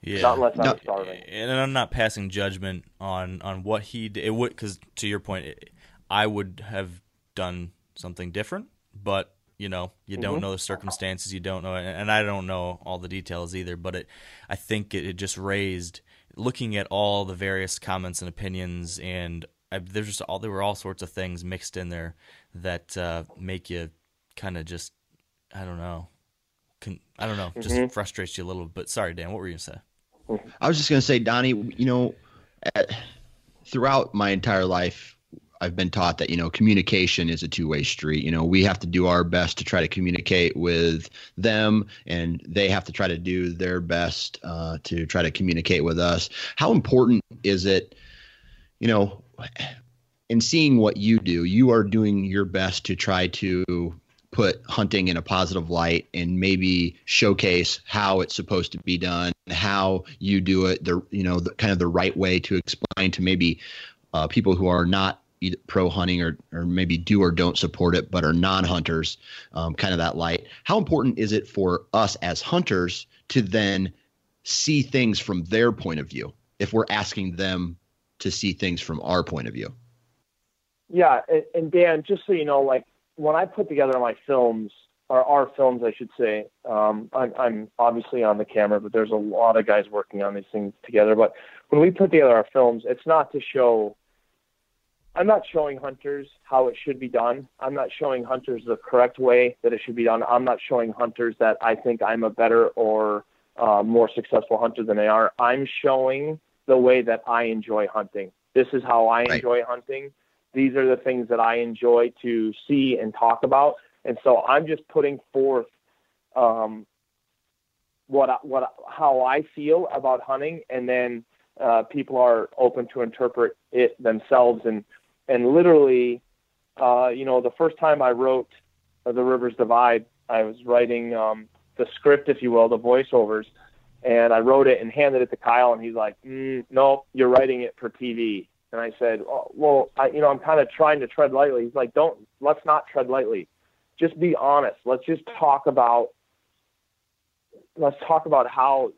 Yeah, Not unless I'm starving. And I'm not passing judgment on on what he did. It would because to your point, it, I would have done something different. But you know, you don't Mm-hmm. know the circumstances. You don't know, and, and I don't know all the details either. But it, I think it, it just raised looking at all the various comments and opinions, and I, there's just all there were all sorts of things mixed in there that uh, make you kind of just I don't know. Con, I don't know, just Mm-hmm. frustrates you a little bit. Sorry, Dan. What were you gonna say? I was just going to say, Donnie, you know, at, throughout my entire life, I've been taught that, you know, communication is a two way street. You know, we have to do our best to try to communicate with them, and they have to try to do their best uh, to try to communicate with us. How important is it, you know, in seeing what you do, you are doing your best to try to put hunting in a positive light and maybe showcase how it's supposed to be done, how you do it, the you know the kind of the right way to explain to maybe uh, people who are not pro hunting or or maybe do or don't support it but are non-hunters, um, kind of that light. How important is it for us as hunters to then see things from their point of view if we're asking them to see things from our point of view? Yeah, and, and Dan, just so you know, like when I put together my films, or our films, I should say, um, I'm, I'm obviously on the camera, but there's a lot of guys working on these things together. But when we put together our films, it's not to show. I'm not showing hunters how it should be done. I'm not showing hunters the correct way that it should be done. I'm not showing hunters that I think I'm a better or uh, more successful hunter than they are. I'm showing the way that I enjoy hunting. This is how I Right. enjoy hunting these are the things that I enjoy to see and talk about. And so I'm just putting forth um, what what how I feel about hunting, and then uh, people are open to interpret it themselves. And and literally, uh, you know, the first time I wrote uh, the Rivers Divide, I was writing um, the script, if you will, the voiceovers, and I wrote it and handed it to Kyle, and he's like, mm, "No, you're writing it for TV." And I said, oh, "Well, I, you know, I'm kind of trying to tread lightly." He's like, "Don't let's not tread lightly. Just be honest. Let's just talk about let's talk about how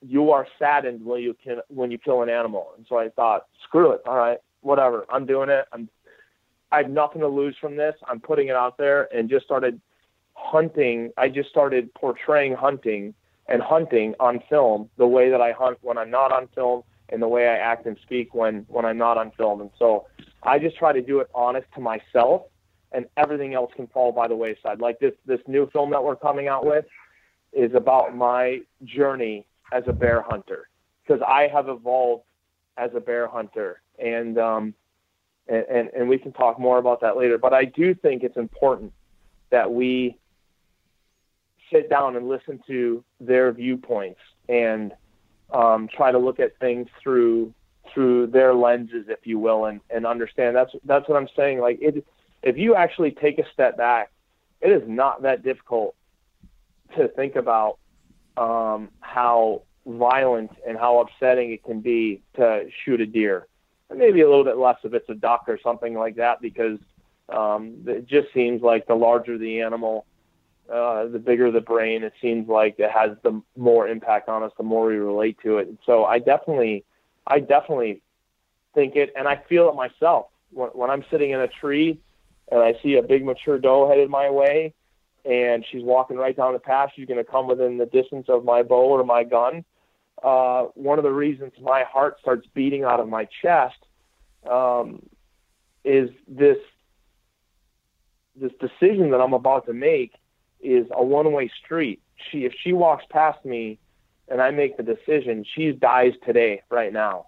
you are saddened when you can when you kill an animal." And so I thought, "Screw it. All right, whatever. I'm doing it. I'm I have nothing to lose from this. I'm putting it out there and just started hunting. I just started portraying hunting and hunting on film the way that I hunt when I'm not on film and the way I act and speak when when I'm not on film. And so I just try to do it honest to myself and everything else can fall by the wayside. Like this this new film that we're coming out with is about my journey as a bear hunter because I have evolved as a bear hunter, and um, and, and and we can talk more about that later. But I do think it's important that we sit down and listen to their viewpoints and um, try to look at things through through their lenses, if you will, and, and understand. That's that's what I'm saying. Like it, if you actually take a step back, it is not that difficult to think about um, how violent and how upsetting it can be to shoot a deer. Maybe a little bit less if it's a duck or something like that, because um, it just seems like the larger the animal, uh, the bigger the brain. It seems like it has the more impact on us, the more we relate to it. And So I definitely, I definitely think it, and I feel it myself when, when I'm sitting in a tree and I see a big mature doe headed my way, and she's walking right down the path. She's going to come within the distance of my bow or my gun. Uh, one of the reasons my heart starts beating out of my chest um, is this this decision that I'm about to make is a one-way street. She, if she walks past me, and I make the decision, she dies today, right now.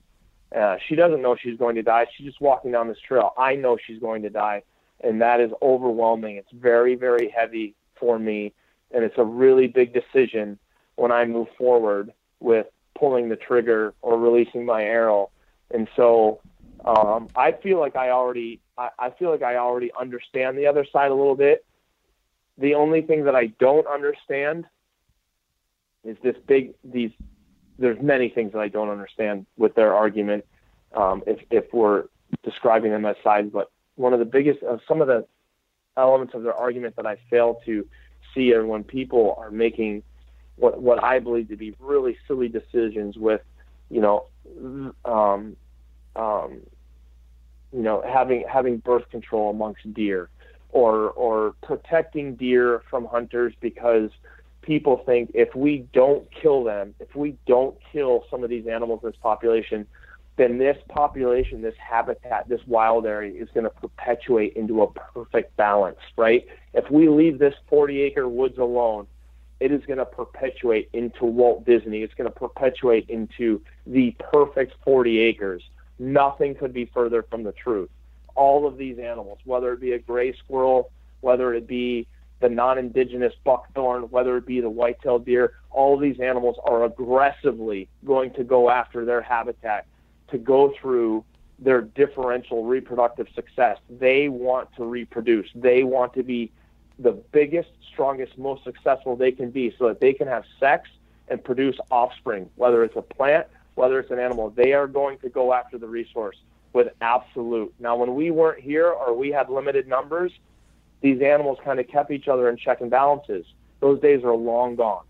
Uh, she doesn't know she's going to die. She's just walking down this trail. I know she's going to die, and that is overwhelming. It's very, very heavy for me, and it's a really big decision when I move forward with pulling the trigger or releasing my arrow. And so um, I feel like I already I, I feel like I already understand the other side a little bit. The only thing that I don't understand is this big these there's many things that I don't understand with their argument um, if if we're describing them as sides, but one of the biggest uh, some of the elements of their argument that I fail to see are when people are making what what I believe to be really silly decisions with you know um, um, you know, having having birth control amongst deer, or or protecting deer from hunters because people think if we don't kill them, if we don't kill some of these animals in this population, then this population, this habitat, this wild area is going to perpetuate into a perfect balance, right? If we leave this 40 acre woods alone, it is going to perpetuate into Walt Disney. It's going to perpetuate into the perfect 40 acres. Nothing could be further from the truth. All of these animals, whether it be a gray squirrel, whether it be the non-indigenous buckthorn, whether it be the white-tailed deer, all of these animals are aggressively going to go after their habitat to go through their differential reproductive success. They want to reproduce. They want to be the biggest, strongest, most successful they can be so that they can have sex and produce offspring, whether it's a plant, whether it's an animal, they are going to go after the resource with absolute. Now, when we weren't here or we had limited numbers, these animals kind of kept each other in check and balances. Those days are long gone.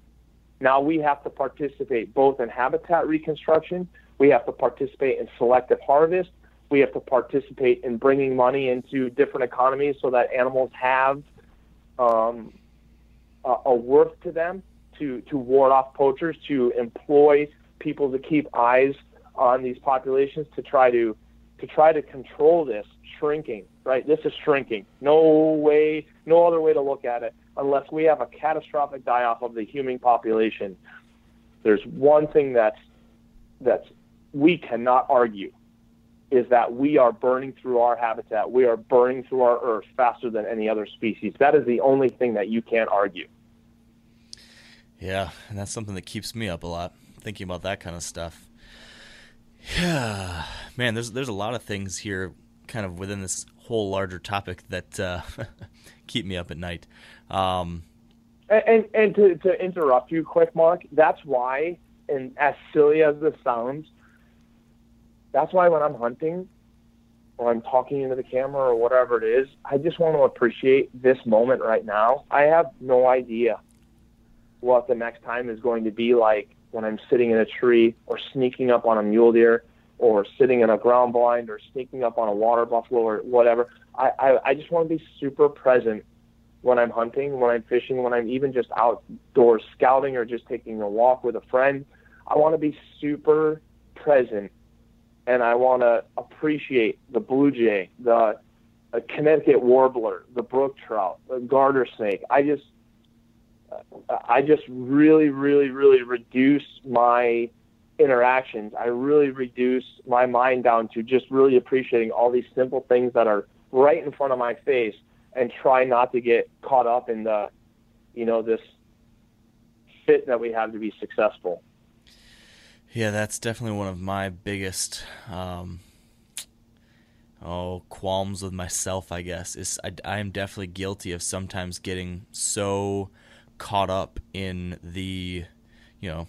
Now we have to participate both in habitat reconstruction, we have to participate in selective harvest, we have to participate in bringing money into different economies so that animals have um, a, a worth to them to, to ward off poachers, to employ people to keep eyes on these populations to try to to try to control this shrinking. Right, this is shrinking. No way, no other way to look at it unless we have a catastrophic die off of the human population. There's one thing that's that's we cannot argue is that we are burning through our habitat. We are burning through our earth faster than any other species. That is the only thing that you can't argue. Yeah, and that's something that keeps me up a lot thinking about that kind of stuff. Yeah, man, there's there's a lot of things here, kind of within this whole larger topic that uh, keep me up at night. Um, and and, and to, to interrupt you, quick, Mark, that's why, and as silly as this sounds, that's why when I'm hunting or I'm talking into the camera or whatever it is, I just want to appreciate this moment right now. I have no idea what the next time is going to be like when I'm sitting in a tree or sneaking up on a mule deer or sitting in a ground blind or sneaking up on a water buffalo or whatever. I, I, I just want to be super present when I'm hunting, when I'm fishing, when I'm even just outdoors scouting or just taking a walk with a friend. I want to be super present and I want to appreciate the blue jay, the uh, Connecticut warbler, the brook trout, the garter snake. I just I just really, really, really reduce my interactions, I really reduce my mind down to just really appreciating all these simple things that are right in front of my face and try not to get caught up in the, you know, this fit that we have to be successful. Yeah, that's definitely one of my biggest um, oh qualms with myself. I guess is I, am definitely guilty of sometimes getting so caught up in the, you know,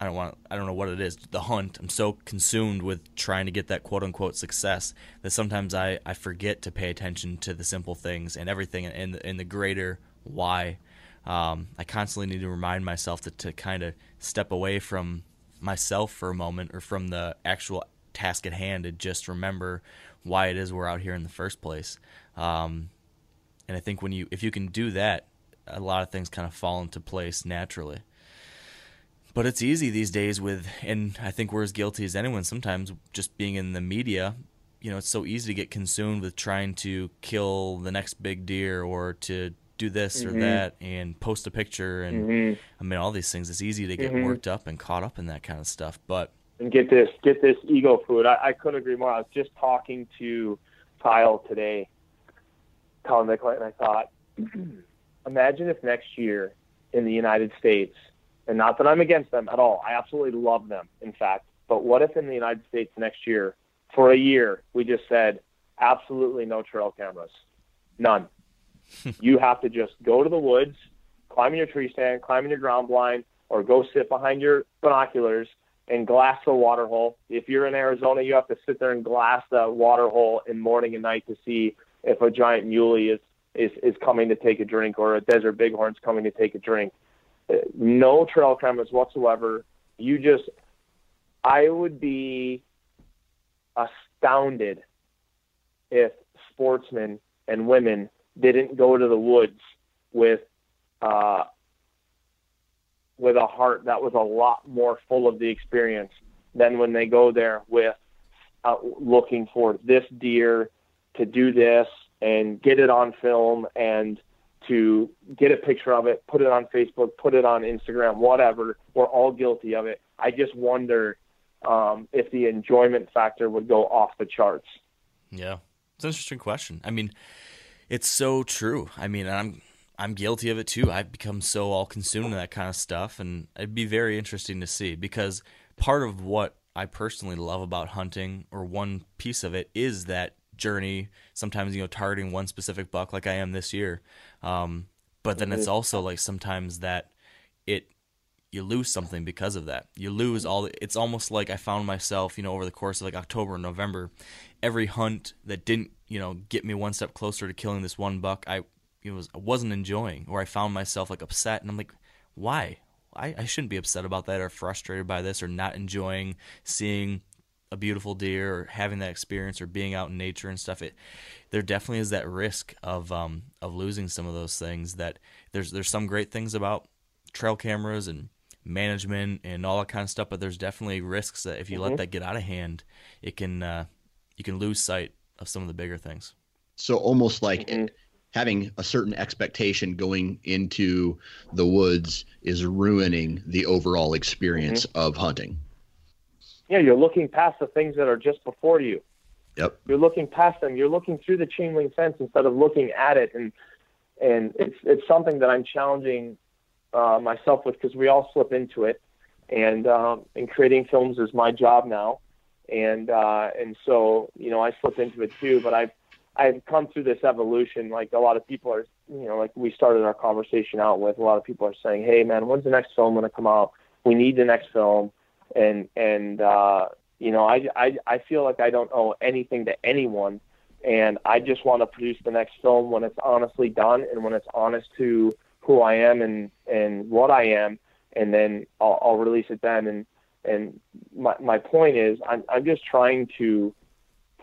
I don't want I don't know what it is the hunt. I'm so consumed with trying to get that quote unquote success that sometimes I, I forget to pay attention to the simple things and everything in the, the greater why. Um, I constantly need to remind myself to, to kind of step away from myself for a moment or from the actual task at hand to just remember why it is we're out here in the first place. Um, and I think when you if you can do that, a lot of things kind of fall into place naturally. But it's easy these days with, and I think we're as guilty as anyone sometimes just being in the media. You know, it's so easy to get consumed with trying to kill the next big deer or to do this mm-hmm. or that and post a picture and mm-hmm. I mean all these things. It's easy to get mm-hmm. worked up and caught up in that kind of stuff. But and get this get this ego food. I, I couldn't agree more. I was just talking to Kyle today, Kyle Nicollet, and I thought, imagine if next year in the United States and not that I'm against them at all. I absolutely love them, in fact. But what if in the United States next year, for a year, we just said absolutely no trail cameras, none. you have to just go to the woods, climb in your tree stand, climb in your ground blind, or go sit behind your binoculars and glass the water hole. If you're in Arizona, you have to sit there and glass the water hole in morning and night to see if a giant muley is is is coming to take a drink or a desert bighorn's coming to take a drink no trail cameras whatsoever. You just, I would be astounded if sportsmen and women didn't go to the woods with uh, with a heart that was a lot more full of the experience than when they go there with uh, looking for this deer to do this and get it on film and to get a picture of it, put it on Facebook, put it on Instagram, whatever. We're all guilty of it. I just wonder um, if the enjoyment factor would go off the charts. Yeah, it's an interesting question. I mean, it's so true. I mean, I'm I'm guilty of it too. I've become so all consumed in that kind of stuff, and it'd be very interesting to see because part of what I personally love about hunting, or one piece of it, is that journey. Sometimes you know targeting one specific buck, like I am this year. Um, but then it's mm-hmm. also like sometimes that it you lose something because of that. You lose all. It's almost like I found myself, you know, over the course of like October and November, every hunt that didn't, you know, get me one step closer to killing this one buck, I, it was I wasn't enjoying, or I found myself like upset, and I'm like, why? I, I shouldn't be upset about that, or frustrated by this, or not enjoying seeing a beautiful deer or having that experience or being out in nature and stuff, it there definitely is that risk of um, of losing some of those things. That there's there's some great things about trail cameras and management and all that kind of stuff, but there's definitely risks that if you mm-hmm. let that get out of hand, it can uh, you can lose sight of some of the bigger things. So almost like mm-hmm. having a certain expectation going into the woods is ruining the overall experience mm-hmm. of hunting yeah, you're looking past the things that are just before you. Yep. You're looking past them. You're looking through the chain link fence instead of looking at it, and and it's it's something that I'm challenging uh, myself with because we all slip into it, and um, and creating films is my job now, and uh, and so you know I slip into it too. But I've I've come through this evolution. Like a lot of people are, you know, like we started our conversation out with. A lot of people are saying, "Hey, man, when's the next film going to come out? We need the next film." and and uh, you know I, I I feel like I don't owe anything to anyone, and I just want to produce the next film when it's honestly done and when it's honest to who I am and and what I am, and then I'll, I'll release it then. And and my my point is I'm I'm just trying to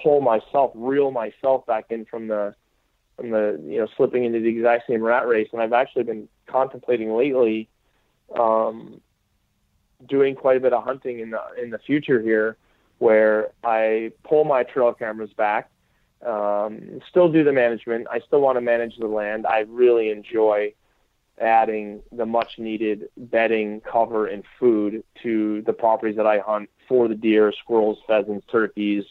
pull myself, reel myself back in from the from the you know slipping into the exact same rat race. And I've actually been contemplating lately um, doing quite a bit of hunting in the in the future here, where I pull my trail cameras back, um, still do the management. I still want to manage the land. I really enjoy adding the much needed bedding, cover, and food to the properties that I hunt for the deer, squirrels, pheasants, turkeys,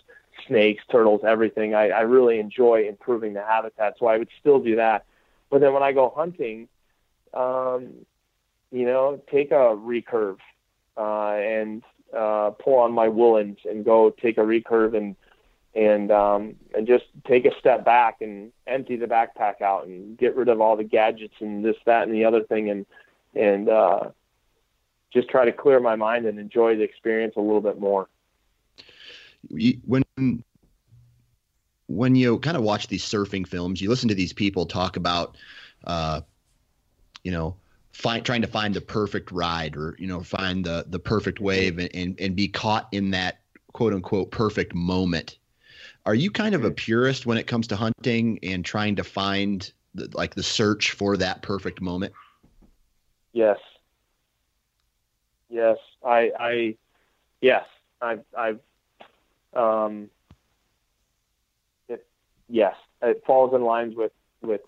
snakes, turtles, everything. I, I really enjoy improving the habitat, so I would still do that. But then when I go hunting, um, you know, take a recurve uh, and uh, pull on my woolens and go take a recurve and and um, and just take a step back and empty the backpack out and get rid of all the gadgets and this that and the other thing and and uh, just try to clear my mind and enjoy the experience a little bit more. When when you kind of watch these surfing films, you listen to these people talk about, uh, you know, find trying to find the perfect ride or you know find the the perfect wave and, and, and be caught in that quote unquote perfect moment are you kind of a purist when it comes to hunting and trying to find the, like the search for that perfect moment? Yes. Yes, I, I, yes, I've, I've, um, it, yes, it falls in lines with, with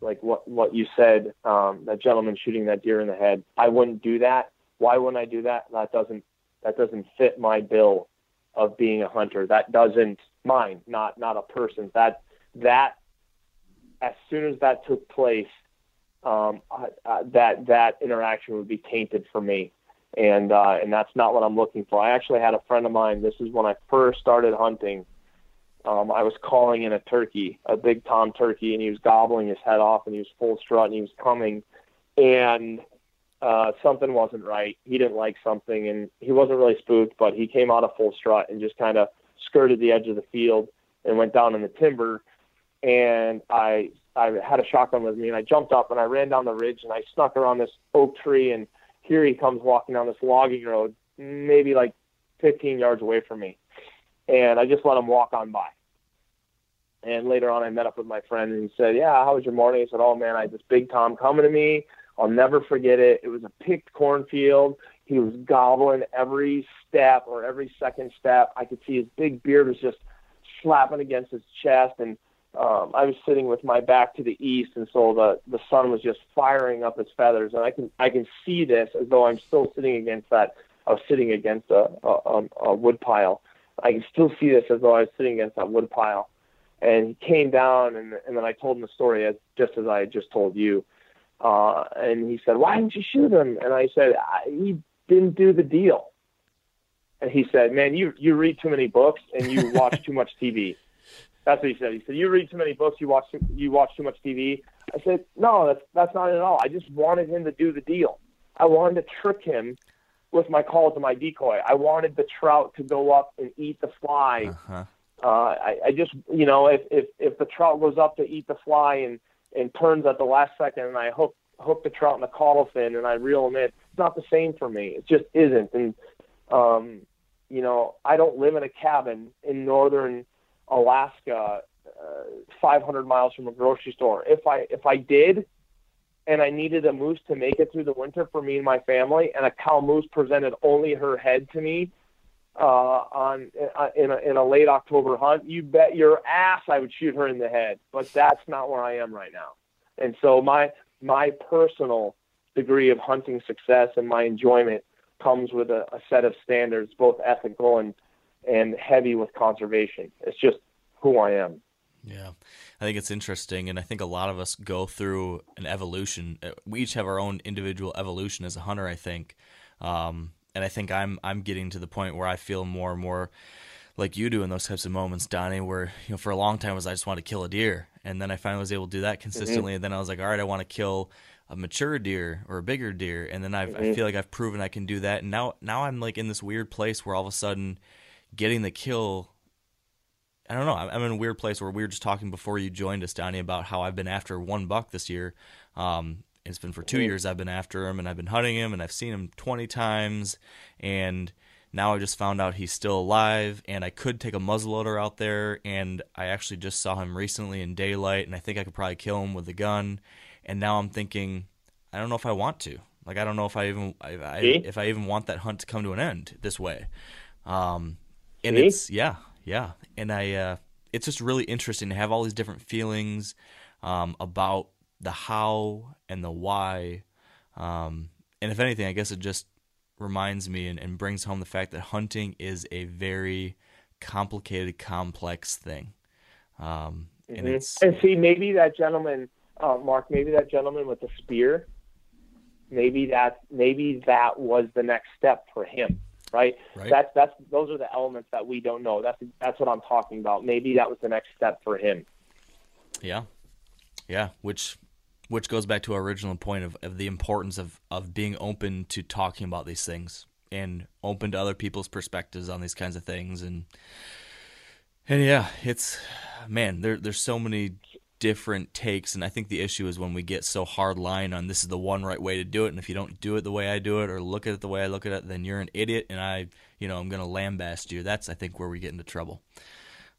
like what, what you said, um, that gentleman shooting that deer in the head. I wouldn't do that. Why wouldn't I do that? That doesn't, that doesn't fit my bill of being a hunter. That doesn't mine, not not a person. That that as soon as that took place, um, uh, that that interaction would be tainted for me, and uh, and that's not what I'm looking for. I actually had a friend of mine. This is when I first started hunting. Um, I was calling in a turkey, a big tom turkey, and he was gobbling his head off, and he was full strut, and he was coming, and uh, something wasn't right. He didn't like something, and he wasn't really spooked, but he came out of full strut and just kind of skirted the edge of the field and went down in the timber. And I I had a shotgun with me, and I jumped up and I ran down the ridge and I snuck around this oak tree, and here he comes walking down this logging road, maybe like 15 yards away from me, and I just let him walk on by. And later on, I met up with my friend, and he said, "Yeah, how was your morning?" He said, "Oh man, I had this big tom coming to me. I'll never forget it. It was a picked cornfield. He was gobbling every step or every second step. I could see his big beard was just slapping against his chest, and um, I was sitting with my back to the east, and so the the sun was just firing up his feathers, and I can I can see this as though I'm still sitting against that. I was sitting against a a, a wood pile. I can still see this as though I was sitting against that wood pile. And he came down, and and then I told him the story as just as I had just told you uh, and he said, "Why didn't you shoot him?" And I said, I, "He didn't do the deal." And he said, "Man, you you read too many books and you watch too much TV." That's what he said. He said, "You read too many books, you watch you watch too much TV." I said, "No, that's that's not at all. I just wanted him to do the deal. I wanted to trick him with my call to my decoy. I wanted the trout to go up and eat the fly. Uh-huh. Uh, I, I just, you know, if if if the trout goes up to eat the fly and and turns at the last second and I hook hook the trout in the caudal fin and I reel them in. It's not the same for me. It just isn't. And um, you know, I don't live in a cabin in northern Alaska, uh, 500 miles from a grocery store. If I if I did, and I needed a moose to make it through the winter for me and my family, and a cow moose presented only her head to me uh, on uh, in a, in a late October hunt, you bet your ass I would shoot her in the head. But that's not where I am right now. And so my my personal degree of hunting success and my enjoyment comes with a, a set of standards, both ethical and and heavy with conservation. It's just who I am. Yeah, I think it's interesting, and I think a lot of us go through an evolution. Uh, we each have our own individual evolution as a hunter. I think, um, and I think I'm I'm getting to the point where I feel more and more like you do in those types of moments, Donnie, where you know for a long time was I just want to kill a deer, and then I finally was able to do that consistently, mm-hmm. and then I was like, all right, I want to kill a mature deer or a bigger deer, and then I've, mm-hmm. I feel like I've proven I can do that, and now now I'm like in this weird place where all of a sudden getting the kill. I don't know. I'm in a weird place where we were just talking before you joined us, Donnie, about how I've been after one buck this year. Um, it's been for 2 mm-hmm. years I've been after him and I've been hunting him and I've seen him 20 times and now I just found out he's still alive and I could take a muzzleloader out there and I actually just saw him recently in daylight and I think I could probably kill him with a gun and now I'm thinking I don't know if I want to. Like I don't know if I even if I, if I even want that hunt to come to an end this way. Um and See? it's yeah, yeah. And I uh it's just really interesting to have all these different feelings um about the how and the why. Um, and if anything, I guess it just reminds me and, and brings home the fact that hunting is a very complicated, complex thing. Um, and Mhm. it's And see, maybe that gentleman, uh, Mark, maybe that gentleman with the spear, maybe that maybe that was the next step for him, right? Right. That's that's those are the elements that we don't know. That's that's what I'm talking about. Maybe that was the next step for him. Yeah, yeah. Which which goes back to our original point of, of the importance of of being open to talking about these things and open to other people's perspectives on these kinds of things and and yeah, it's man, there there's so many different takes and I think the issue is when we get so hard line on this is the one right way to do it and if you don't do it the way I do it or look at it the way I look at it then you're an idiot and I you know I'm going to lambast you. That's I think where we get into trouble.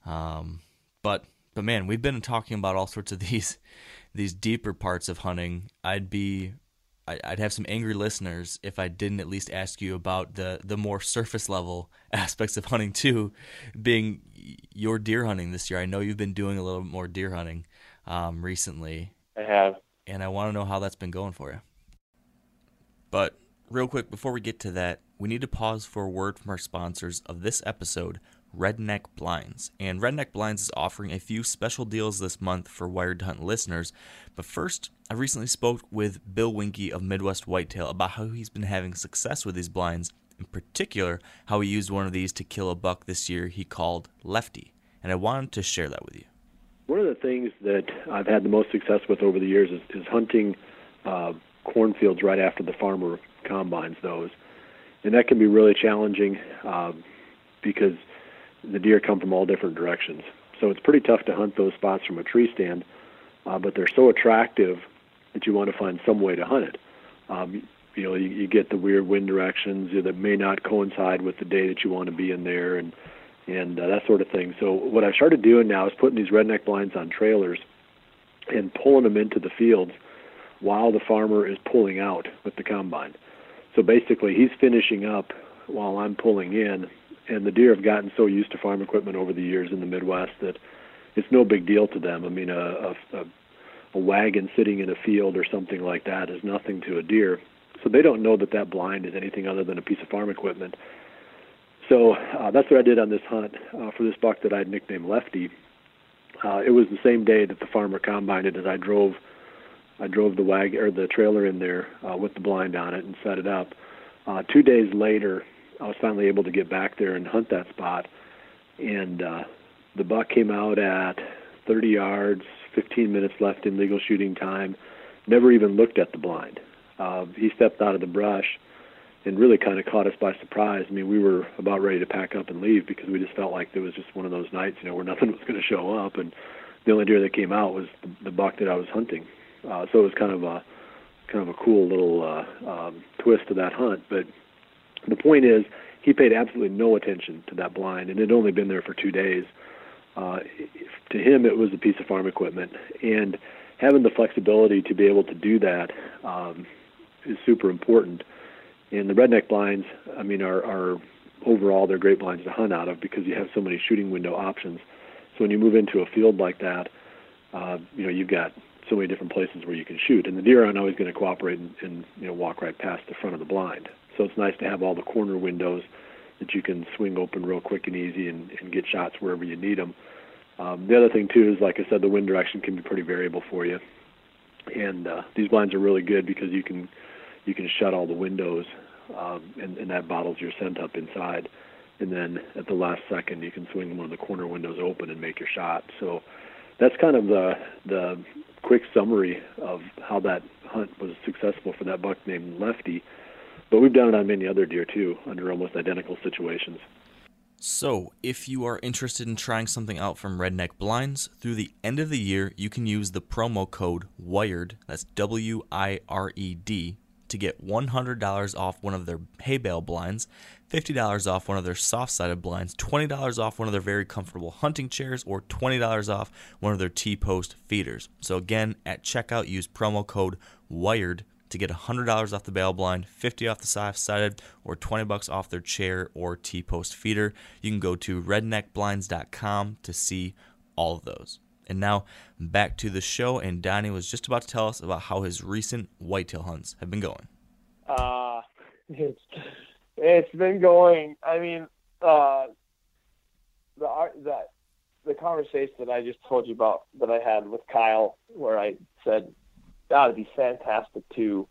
Um, but but man, we've been talking about all sorts of these these deeper parts of hunting. I'd be I'd have some angry listeners if I didn't at least ask you about the the more surface level aspects of hunting too, being your deer hunting this year. I know you've been doing a little more deer hunting um, recently, I have. and I want to know how that's been going for you. But real quick, before we get to that, we need to pause for a word from our sponsors of this episode, Redneck Blinds. And Redneck Blinds is offering a few special deals this month for Wired Hunt listeners. But first, I recently spoke with Bill Winke of Midwest Whitetail about how he's been having success with these blinds, in particular, how he used one of these to kill a buck this year he called Lefty. And I wanted to share that with you. One of the things that I've had the most success with over the years is, is hunting uh, cornfields right after the farmer combines those, and that can be really challenging um, because the deer come from all different directions. So it's pretty tough to hunt those spots from a tree stand, uh, but they're so attractive that you want to find some way to hunt it. Um, you know, you, you get the weird wind directions that may not coincide with the day that you want to be in there, and and uh, that sort of thing. So what I've started doing now is putting these redneck blinds on trailers and pulling them into the fields while the farmer is pulling out with the combine. So basically, he's finishing up while I'm pulling in, and the deer have gotten so used to farm equipment over the years in the Midwest that it's no big deal to them. I mean, a, a, a, a wagon sitting in a field or something like that is nothing to a deer. So they don't know that that blind is anything other than a piece of farm equipment. So uh, that's what I did on this hunt uh, for this buck that I would nicknamed Lefty. Uh, it was the same day that the farmer combined it as I drove. I drove the wagon or the trailer in there uh, with the blind on it and set it up. Uh, two days later, I was finally able to get back there and hunt that spot, and uh, the buck came out at 30 yards, 15 minutes left in legal shooting time. Never even looked at the blind. Uh, he stepped out of the brush and really kind of caught us by surprise. I mean, we were about ready to pack up and leave because we just felt like it was just one of those nights, you know, where nothing was going to show up, and the only deer that came out was the, the buck that I was hunting. Uh, so it was kind of a kind of a cool little uh, um, twist to that hunt. But the point is, he paid absolutely no attention to that blind, and it had only been there for two days. Uh, to him, it was a piece of farm equipment, and having the flexibility to be able to do that um, is super important. And the redneck blinds, I mean, are, are overall they're great blinds to hunt out of because you have so many shooting window options. So when you move into a field like that, uh, you know you've got so many different places where you can shoot, and the deer aren't always going to cooperate and, and you know walk right past the front of the blind. So it's nice to have all the corner windows that you can swing open real quick and easy and, and get shots wherever you need them. Um, the other thing too is, like I said, the wind direction can be pretty variable for you, and uh, these blinds are really good because you can you can shut all the windows, um, and, and that bottles your scent up inside. And then at the last second, you can swing one of the corner windows open and make your shot. So that's kind of the the quick summary of how that hunt was successful for that buck named Lefty. But we've done it on many other deer too, under almost identical situations. So, if you are interested in trying something out from Redneck Blinds, through the end of the year, you can use the promo code WIRED, that's W I R E D, to get $100 off one of their hay bale blinds, $50 off one of their soft sided blinds, $20 off one of their very comfortable hunting chairs, or $20 off one of their T post feeders. So, again, at checkout, use promo code WIRED to get $100 off the bale blind, 50 off the soft sided, or 20 bucks off their chair or T post feeder. You can go to redneckblinds.com to see all of those. And now back to the show, and Donnie was just about to tell us about how his recent whitetail hunts have been going. Uh, it's it's been going. I mean, uh, the that the conversation that I just told you about that I had with Kyle, where I said that would be fantastic to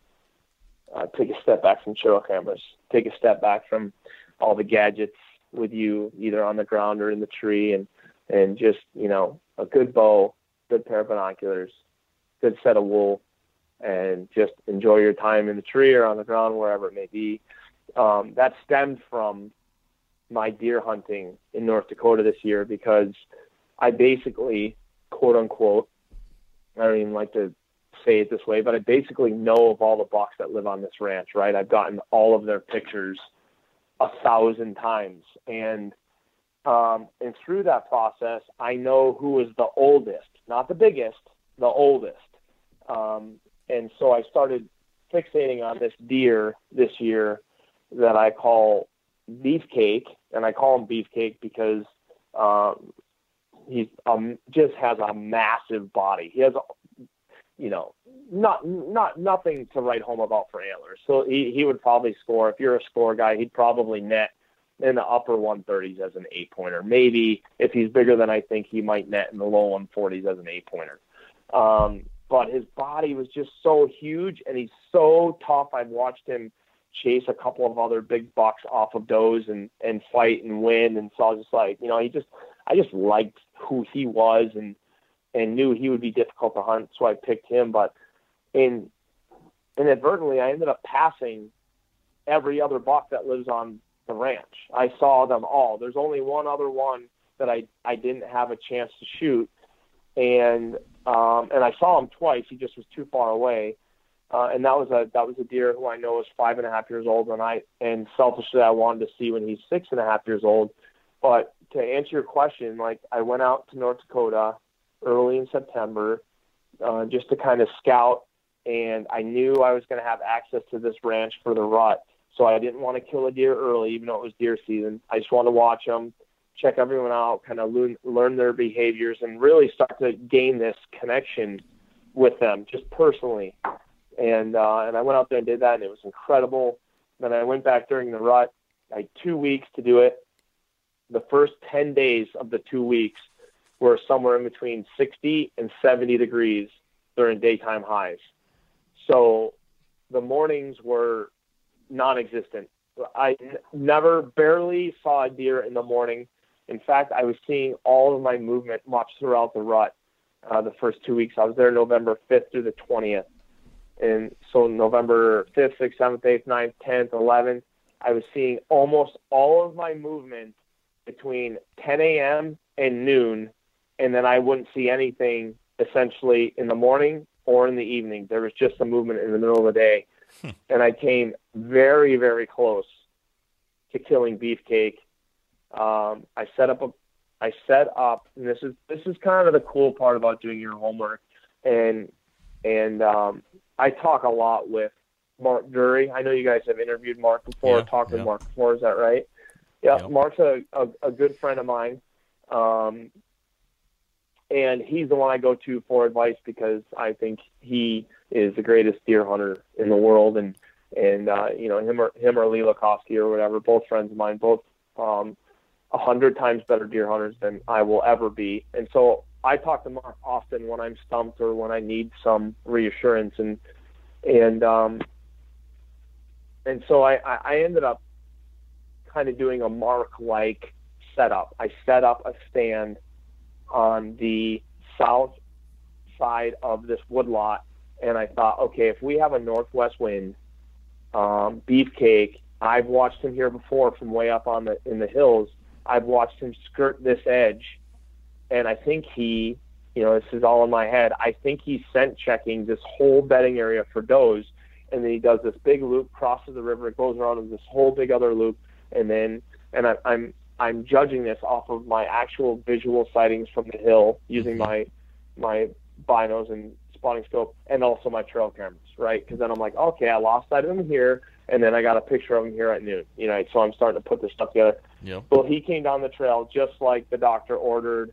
uh, take a step back from trail cameras, take a step back from all the gadgets with you, either on the ground or in the tree, and and just you know a good bow, good pair of binoculars, good set of wool, and just enjoy your time in the tree or on the ground, wherever it may be. Um, that stemmed from my deer hunting in North Dakota this year because I basically, quote unquote, I don't even like to say it this way, but I basically know of all the bucks that live on this ranch, right? I've gotten all of their pictures a thousand times. And um, and through that process, I know who is the oldest, not the biggest, the oldest. Um, and so I started fixating on this deer this year that I call Beefcake, and I call him Beefcake because um, he's um, just has a massive body. He has, you know, not not nothing to write home about for antlers. So he he would probably score if you're a score guy, he'd probably net in the upper 130s as an eight pointer. Maybe if he's bigger than I think, he might net in the low 140s as an eight pointer. Um, but his body was just so huge and he's so tough. I've watched him chase a couple of other big bucks off of does and and fight and win. And so I was just like, you know, he just I just liked who he was and and knew he would be difficult to hunt, so I picked him. But in inadvertently, I ended up passing every other buck that lives on the ranch. I saw them all. There's only one other one that I I didn't have a chance to shoot, and um, and I saw him twice. He just was too far away, uh, and that was a that was a deer who I know is five and a half years old, and I and selfishly I wanted to see when he's six and a half years old. But to answer your question, like I went out to North Dakota early in September uh, just to kind of scout, and I knew I was going to have access to this ranch for the rut so I didn't want to kill a deer early, even though it was deer season. I just wanted to watch them, check everyone out, kind of learn, learn their behaviors, and really start to gain this connection with them, just personally. And uh, and I went out there and did that, and it was incredible. Then I went back during the rut. Had two weeks to do it. The first ten days of the two weeks were somewhere in between 60 and 70 degrees during daytime highs. So the mornings were non-existent. I n- never, barely saw a deer in the morning. In fact, I was seeing all of my movement much throughout the rut. Uh, the first two weeks, I was there November 5th through the 20th, and so November 5th, 6th, 7th, 8th, 9th, 10th, 11th, I was seeing almost all of my movement between 10 a.m. and noon, and then I wouldn't see anything essentially in the morning or in the evening. There was just a movement in the middle of the day and I came very, very close to killing Beefcake. Um, I set up a, I set up, and this is this is kind of the cool part about doing your homework, and and um, I talk a lot with Mark Drury. I know you guys have interviewed Mark before, Yeah, talked yeah. with Mark before. Is that right? Yeah, Yep. Mark's a, a, a good friend of mine. Um, and he's the one I go to for advice because I think he is the greatest deer hunter in the world, and and uh, you know him or him or Lee Lakosky or whatever, both friends of mine, both um, a hundred times better deer hunters than I will ever be, and so I talk to Mark often when I'm stumped or when I need some reassurance, and and um, and so I I ended up kind of doing a Mark like setup. I set up a stand on the south side of this woodlot, and I thought, okay, if we have a northwest wind, um, beefcake. I've watched him here before from way up on the in the hills. I've watched him skirt this edge, and I think he, you know, this is all in my head. I think he's scent checking this whole bedding area for does, and then he does this big loop, crosses the river, it goes around in this whole big other loop, and then and I, I'm I'm judging this off of my actual visual sightings from the hill using my my binos and spotting scope and also my trail cameras, right? Because then I'm like, okay, I lost sight of him here, and then I got a picture of him here at noon, you know. So I'm starting to put this stuff together. Yep. Well, he came down the trail just like the doctor ordered,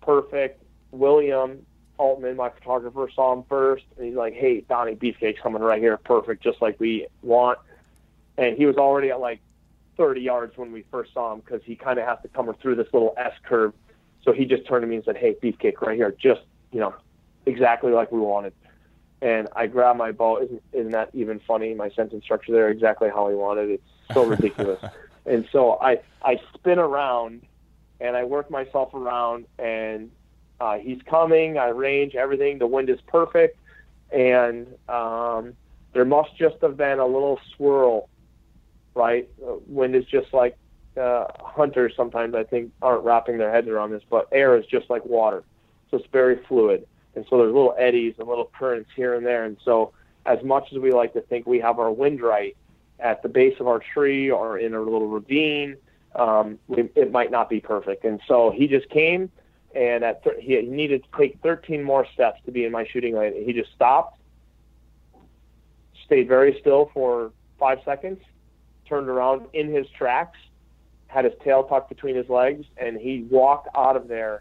perfect, William Altman, my photographer, saw him first, and he's like, "Hey, Donnie, beefcake's coming right here, perfect, just like we want." And he was already at like 30 yards when we first saw him because he kind of has to come through this little S curve. So he just turned to me and said, "Hey, beefcake, right here, just you know, exactly like we wanted." And I grabbed my bow. Isn't, isn't that even funny? My sentence structure there, exactly how he wanted. It's so ridiculous. and so I I spin around, and I work myself around, and uh, he's coming. I range everything. The wind is perfect, and um, there must just have been a little swirl, right? Uh, wind is just like uh, hunters sometimes I think aren't wrapping their heads around this, but air is just like water, so it's very fluid, and so there's little eddies and little currents here and there, and so as much as we like to think we have our wind right at the base of our tree or in a little ravine, um, we, it might not be perfect, and so he just came and at th- he, needed to take 13 more steps to be in my shooting lane. He just stopped, stayed very still for five seconds, turned around in his tracks, had his tail tucked between his legs, and he walked out of there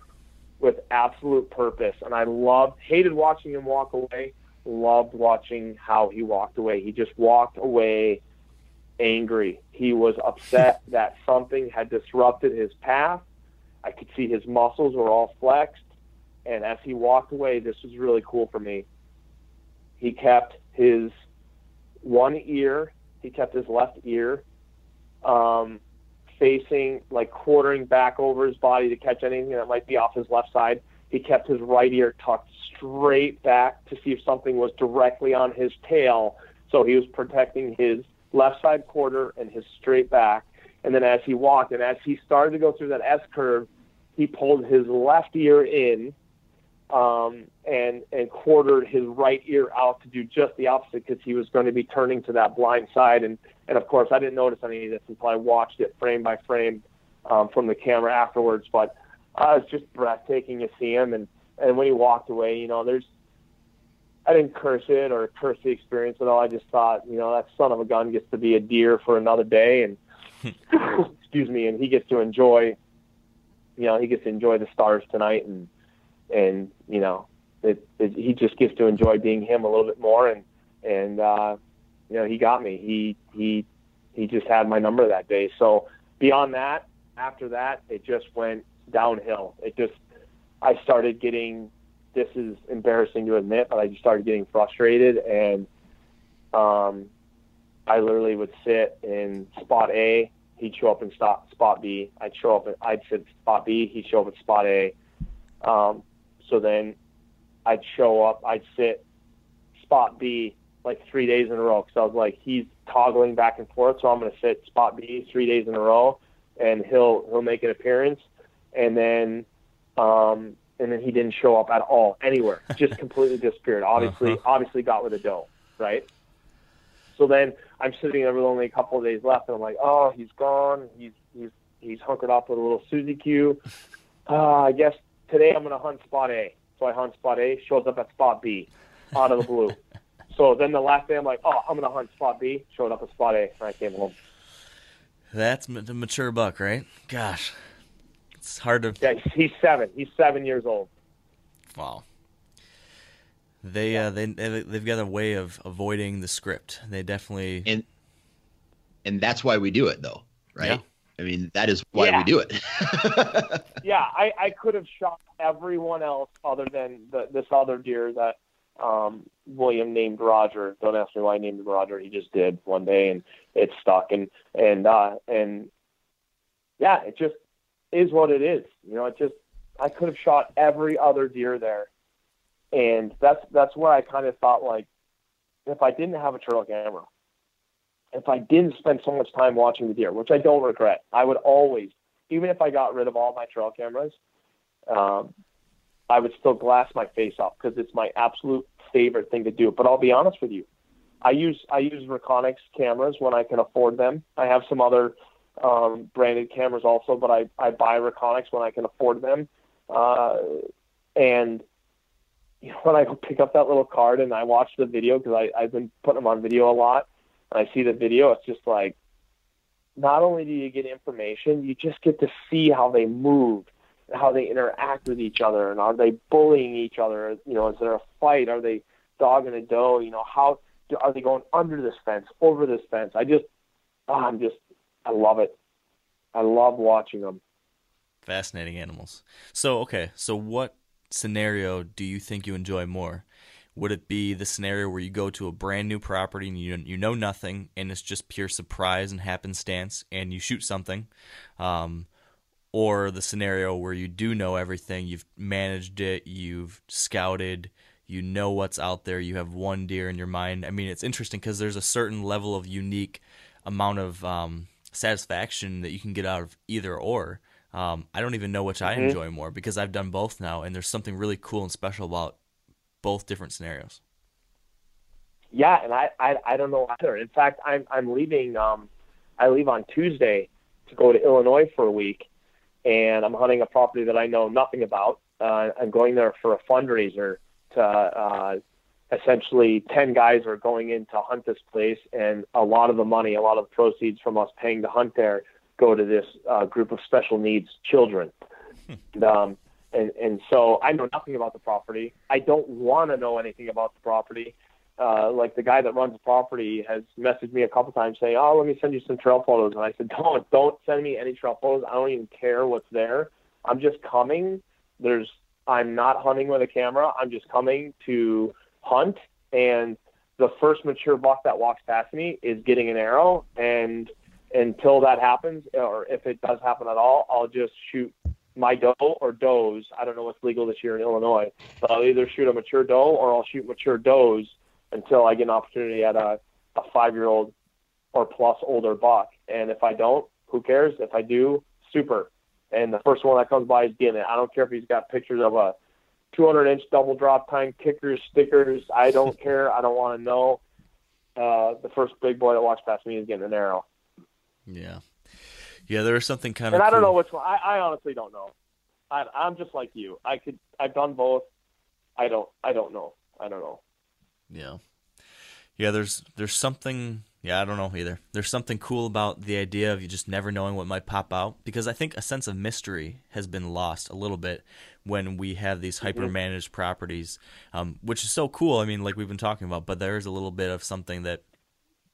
with absolute purpose. And I loved, hated watching him walk away, loved watching how he walked away. He just walked away angry. He was upset that something had disrupted his path I could see his muscles were all flexed. And as he walked away, this was really cool for me. He kept his one ear, he kept his left ear um, facing, like quartering back over his body to catch anything that might be off his left side. He kept his right ear tucked straight back to see if something was directly on his tail. So he was protecting his left side quarter and his straight back. And then as he walked and as he started to go through that S curve, he pulled his left ear in um, and and quartered his right ear out to do just the opposite because he was going to be turning to that blind side. And and of course, I didn't notice any of this until I watched it frame by frame um, from the camera afterwards. But uh, it's just breathtaking to see him. And and when he walked away, you know, there's I didn't curse it or curse the experience at all. I just thought, you know, that son of a gun gets to be a deer for another day, and excuse me, and he gets to enjoy, you know, he gets to enjoy the stars tonight, and and you know, it, it he just gets to enjoy being him a little bit more, and and uh, you know, he got me. He he he just had my number that day. So beyond that, after that, it just went downhill. It just I started getting. This is embarrassing to admit, but I just started getting frustrated and um, I literally would sit in spot A. He'd show up in spot spot B. I'd show up. I'd sit spot B. He'd show up at spot A. Um, so then I'd show up. I'd sit spot B like three days in a row because I was like, he's toggling back and forth. So I'm going to sit spot B three days in a row, and he'll he'll make an appearance, and then um, and then he didn't show up at all anywhere. Just completely disappeared. Obviously, uh-huh. obviously got with a doe, right? So then I'm sitting there with only a couple of days left, and I'm like, oh, he's gone. He's he's he's hunkered up with a little Susie Q. Uh, I guess today I'm going to hunt spot A. So I hunt spot A, shows up at spot B, out of the blue. so then the last day I'm like, oh, I'm going to hunt spot B. Showed up at spot A, and I came home. That's the mature buck, right? Gosh, it's hard to. Yeah, he's seven. He's seven years old. Wow. They yeah. uh, they they've got a way of avoiding the script. They definitely and and that's why we do it though, right? Yeah. I mean, that is why yeah. we do it. yeah, I, I could have shot everyone else other than the, this other deer that um, William named Roger. Don't ask me why he named him Roger. He just did one day, and it stuck. And and uh, and yeah, it just is what it is. You know, it just I could have shot every other deer there, and that's that's where I kind of thought like, if I didn't have a trail camera, if I didn't spend so much time watching the deer, which I don't regret, I would always, even if I got rid of all my trail cameras, um, I would still glass my face off because it's my absolute favorite thing to do. But I'll be honest with you, I use I use Reconyx cameras when I can afford them. I have some other um, branded cameras also, but I, I buy Reconyx when I can afford them. Uh, and you know, when I go pick up that little card and I watch the video because I I've been putting them on video a lot, and I see the video, it's just like, not only do you get information, you just get to see how they move how they interact with each other and are they bullying each other? You know, is there a fight? Are they dog and a doe? You know, how are they going under this fence, over this fence? I just, oh, I'm just, I love it. I love watching them. Fascinating animals. So, okay, so what scenario do you think you enjoy more? Would it be the scenario where you go to a brand new property and you you know nothing and it's just pure surprise and happenstance and you shoot something, um, or the scenario where you do know everything, you've managed it, you've scouted, you know what's out there, you have one deer in your mind. I mean, it's interesting because there's a certain level of unique amount of um, satisfaction that you can get out of either or. Um, I don't even know which I Mhm. enjoy more because I've done both now, and there's something really cool and special about both different scenarios. Yeah, and I, I, I don't know either. In fact, I'm, I'm leaving. Um, I leave on Tuesday to go to Illinois for a week, and I'm hunting a property that I know nothing about. Uh, I'm going there for a fundraiser to uh, essentially 10 guys are going in to hunt this place, and a lot of the money, a lot of the proceeds from us paying to hunt there go to this uh, group of special needs children. And, um, and, and so I know nothing about the property. I don't want to know anything about the property. Uh, like the guy that runs the property has messaged me a couple times saying, "Oh, let me send you some trail photos." And I said, "Don't, don't send me any trail photos. I don't even care what's there. I'm just coming. There's, I'm not hunting with a camera. I'm just coming to hunt. And the first mature buck that walks past me is getting an arrow. And until that happens, or if it does happen at all, I'll just shoot my doe or does. I don't know what's legal this year in Illinois, but I'll either shoot a mature doe or I'll shoot mature does until I get an opportunity at a, a five year old or plus older buck. And if I don't, who cares? If I do, super. And the first one that comes by is getting it. I don't care if he's got pictures of a 200 inch double drop time kickers, stickers. I don't care. I don't want to know. Uh, the first big boy that walks past me is getting an arrow. Yeah, yeah. There was something kind of. And I don't know which one. I, I honestly don't know. I, I'm just like you. I could. I've done both. I don't. I don't know. I don't know. Yeah. Yeah, there's there's something yeah, I don't know either. There's something cool about the idea of you just never knowing what might pop out because I think a sense of mystery has been lost a little bit when we have these hyper managed properties, um, which is so cool. I mean, like we've been talking about, but there is a little bit of something that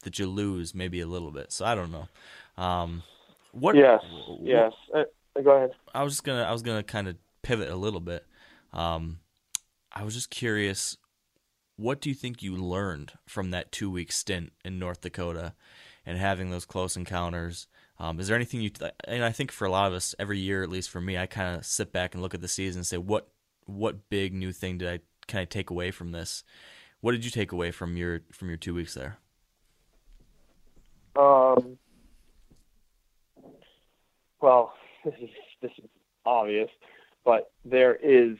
that you lose, maybe a little bit. So I don't know. Um, what? Yes. wh- Yes. Uh, go ahead. I was just gonna I was gonna kind of pivot a little bit. Um, I was just curious, what do you think you learned from that two week stint in North Dakota and having those close encounters? Um, is there anything you? And I think for a lot of us, every year, at least for me, I kind of sit back and look at the season and say, what what big new thing did I can I take away from this? What did you take away from your from your two weeks there? Um, well, this is this is obvious, but there is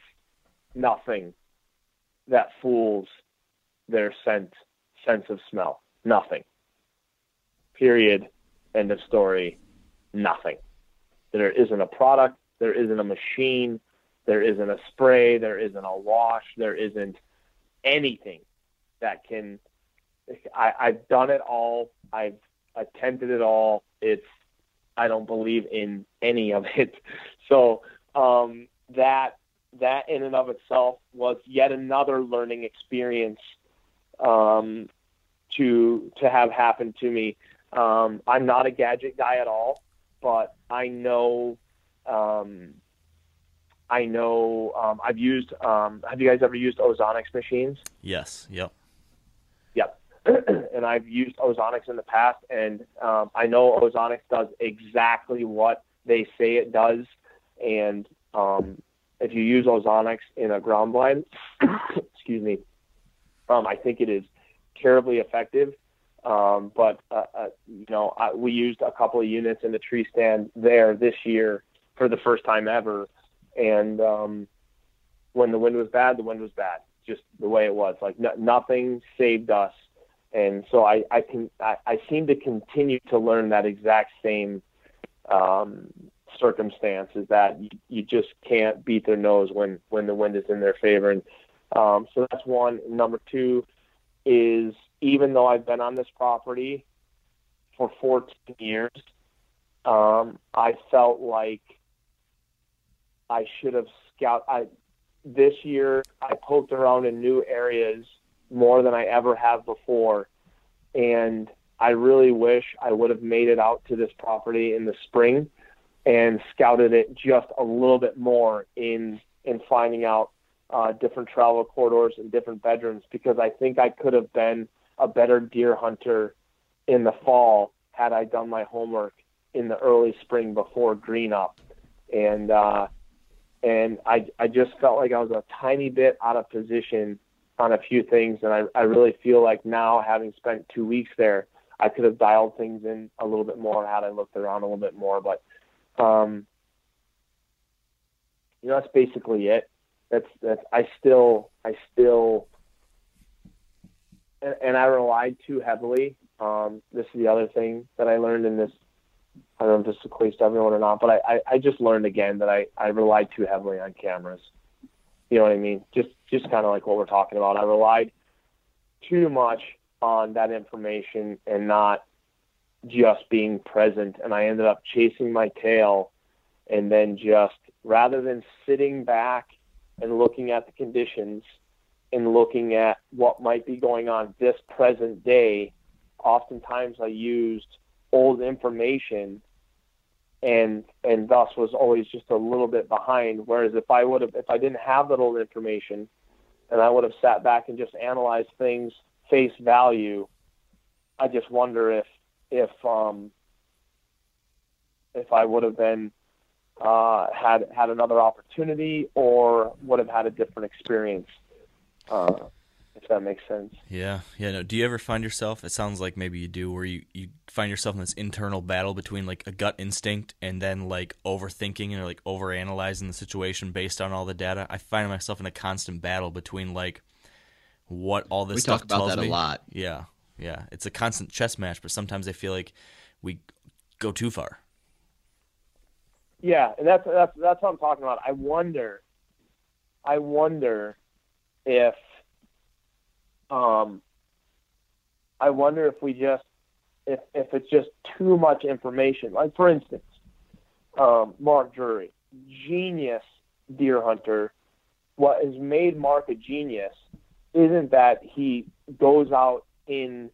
nothing that fools their sense sense of smell. Nothing. Period. End of story. Nothing. There isn't a product. There isn't a machine. There isn't a spray. There isn't a wash. There isn't anything that can. I, I've done it all. I've attempted it all. It's I don't believe in any of it. So um, that that in and of itself was yet another learning experience um, to to have happen to me. Um, I'm not a gadget guy at all, but I know um, I know um, I've used. Um, have you guys ever used Ozonics machines? Yes. Yep. Yep. and I've used Ozonics in the past, and um, I know Ozonics does exactly what they say it does. And um, if you use Ozonics in a ground blind, excuse me, I think it is terribly effective. Um, but uh, uh, you know, I, we used a couple of units in the tree stand there this year for the first time ever, and um, when the wind was bad, the wind was bad, just the way it was. Like no, nothing saved us, and so I I can I, I seem to continue to learn that exact same um, circumstance is that you, you just can't beat their nose when when the wind is in their favor, and um, so that's one. Number two is even though I've been on this property for 14 years, um, I felt like I should have scout. I this year I poked around in new areas more than I ever have before, and I really wish I would have made it out to this property in the spring and scouted it just a little bit more in in finding out uh, different travel corridors and different bedrooms because I think I could have been a better deer hunter in the fall had I done my homework in the early spring before green up. And uh, and I I just felt like I was a tiny bit out of position on a few things, and I I really feel like now having spent two weeks there, I could have dialed things in a little bit more had I looked around a little bit more. But um, you know that's basically it. That's that's I still I still and, and I relied too heavily. Um, this is the other thing that I learned in this. I don't know if this equates to everyone or not, but I, I, I just learned again that I, I relied too heavily on cameras. You know what I mean? Just just kind of like what we're talking about. I relied too much on that information and not just being present. And I ended up chasing my tail and then just rather than sitting back and looking at the conditions and looking at what might be going on this present day, oftentimes I used old information and and thus was always just a little bit behind. Whereas if I would have if I didn't have that old information and I would have sat back and just analyzed things face value, I just wonder if if um if I would have been uh, had had another opportunity or would have had a different experience. Uh, if that makes sense. Yeah, yeah. No, do you ever find yourself? It sounds like maybe you do, where you you find yourself in this internal battle between like a gut instinct and then like overthinking and like over analyzing the situation based on all the data. I find myself in a constant battle between like what all this we stuff talk about tells that me. a lot. Yeah, yeah. It's a constant chess match, but sometimes I feel like we go too far. Yeah, and that's that's that's what I'm talking about. I wonder, I wonder if, um, I wonder if we just if if it's just too much information. Like for instance, um, Mark Drury, genius deer hunter. What has made Mark a genius isn't that he goes out in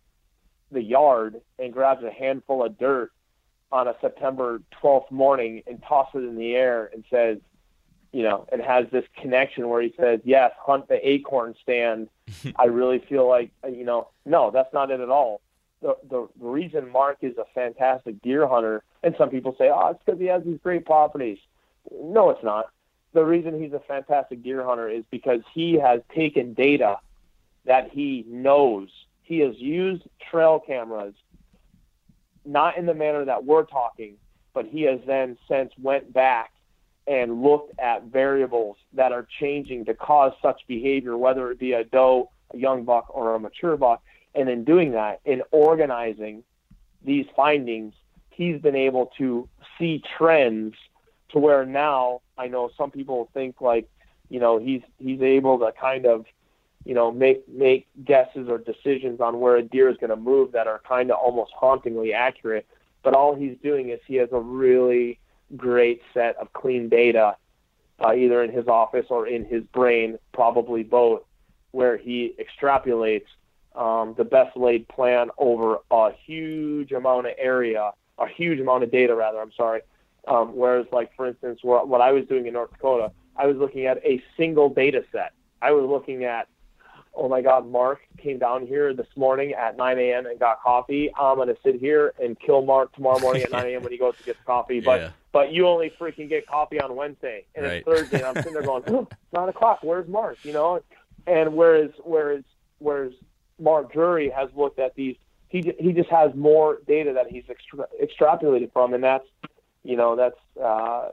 the yard and grabs a handful of dirt on a September 12th morning and tosses it in the air and says, you know, and has this connection where he says, yes, hunt the acorn stand. I really feel like, uh, you know, no, that's not it at all. The, the reason Mark is a fantastic deer hunter, and some people say, oh, it's because he has these great properties. No, it's not. The reason he's a fantastic deer hunter is because he has taken data that he knows. He has used trail cameras not in the manner that we're talking, but he has then since went back and looked at variables that are changing to cause such behavior, whether it be a doe, a young buck, or a mature buck. And in doing that, in organizing these findings, he's been able to see trends to where now I know some people think like, you know, he's he's able to kind of you know, make make guesses or decisions on where a deer is going to move that are kind of almost hauntingly accurate. But all he's doing is he has a really great set of clean data, uh, either in his office or in his brain, probably both, where he extrapolates um, the best laid plan over a huge amount of area, a huge amount of data, rather. I'm sorry. Um, whereas, like for instance, what, what I was doing in North Dakota, I was looking at a single data set. I was looking at oh my God, Mark came down here this morning at 9 a.m. and got coffee. I'm going to sit here and kill Mark tomorrow morning at 9 a.m. when he goes to get coffee. But Yeah. but you only freaking get coffee on Wednesday and Right. it's Thursday. And I'm sitting there going, oh, nine o'clock. Where's Mark? You know, and whereas whereas whereas Mark Drury has looked at these, he he just has more data that he's extra- extrapolated from, and that's you know that's. Uh,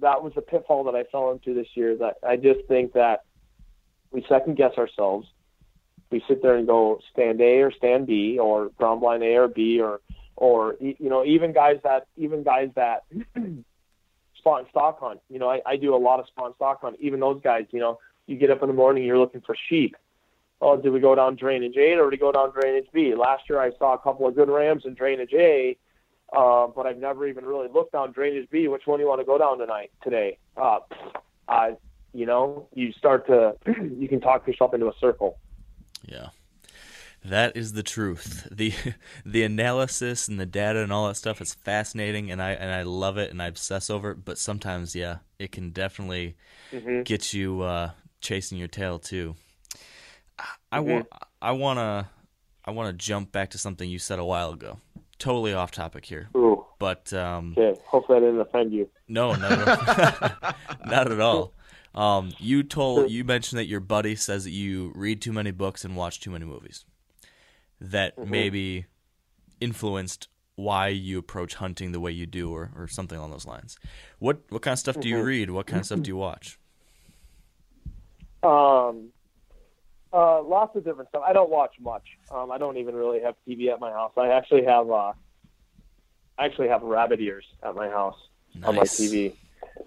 that was the pitfall that I fell into this year. That I just think that we second guess ourselves. We sit there and go stand A or stand B or ground blind A or B or or you know even guys that even guys that and stock hunt. You know I, I do a lot of and stock hunt. Even those guys, you know, you get up in the morning, you're looking for sheep. Oh, did we go down drainage A or did we go down drainage B? Last year I saw a couple of good rams in drainage A. uh, but I've never even really looked down Drainage B. Which one do you want to go down tonight today? Uh, I, you know, you start to you can talk yourself into a circle. Yeah. That is the truth. the The analysis and the data and all that stuff is fascinating, and I and I love it, and I obsess over it. But sometimes, yeah, it can definitely Mm-hmm. get you uh, chasing your tail too. I Mm-hmm. want I want to I want to jump back to something you said a while ago. Totally off topic here, Ooh, but um, okay. Hopefully, I didn't offend you. no, all. not at all. Um, you told you mentioned that your buddy says that you read too many books and watch too many movies. That Mm-hmm. maybe influenced why you approach hunting the way you do, or, or something along those lines. What what kind of stuff do Mm-hmm. you read? What kind of stuff do you watch? Um, uh, lots of different stuff. I don't watch much. Um, I don't even really have TV at my house. I actually have uh, I actually have rabbit ears at my house on my TV.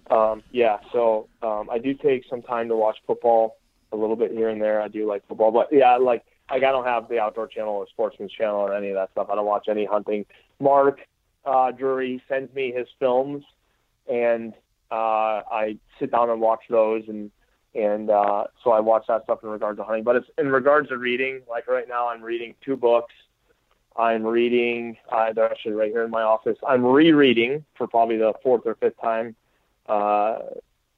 Um, yeah, so um, I do take some time to watch football a little bit here and there. I do like football, but yeah, like like I don't have the Outdoor Channel or Sportsman's Channel or any of that stuff. I don't watch any hunting. Mark uh, Drury sends me his films, and uh, I sit down and watch those, and and uh, so I watch that stuff in regards to hunting. But it's in regards to reading. Like right now, I'm reading two books. I'm reading. Uh, they're actually right here in my office. I'm rereading for probably the fourth or fifth time. Uh,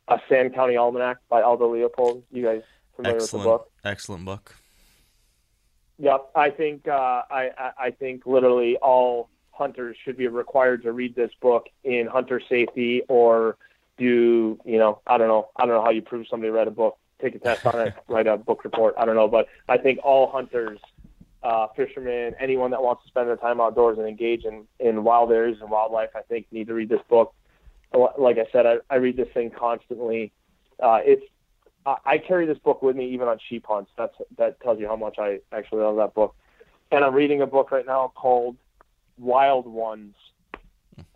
a Sand County Almanac by Aldo Leopold. You guys familiar with the Excellent, book? excellent book. Yep, I think uh, I, I I think literally all hunters should be required to read this book in hunter safety or do you know I don't know. I don't know how you prove somebody read a book. Take a test on it write a book report. I don't know. But I think all hunters uh, fishermen anyone that wants to spend their time outdoors and engage in in wild areas and wildlife I think need to read this book like I said I, I read this thing constantly uh, it's I I carry this book with me even on sheep hunts. That's that tells you how much I actually love that book. And I'm reading a book right now called Wild Ones,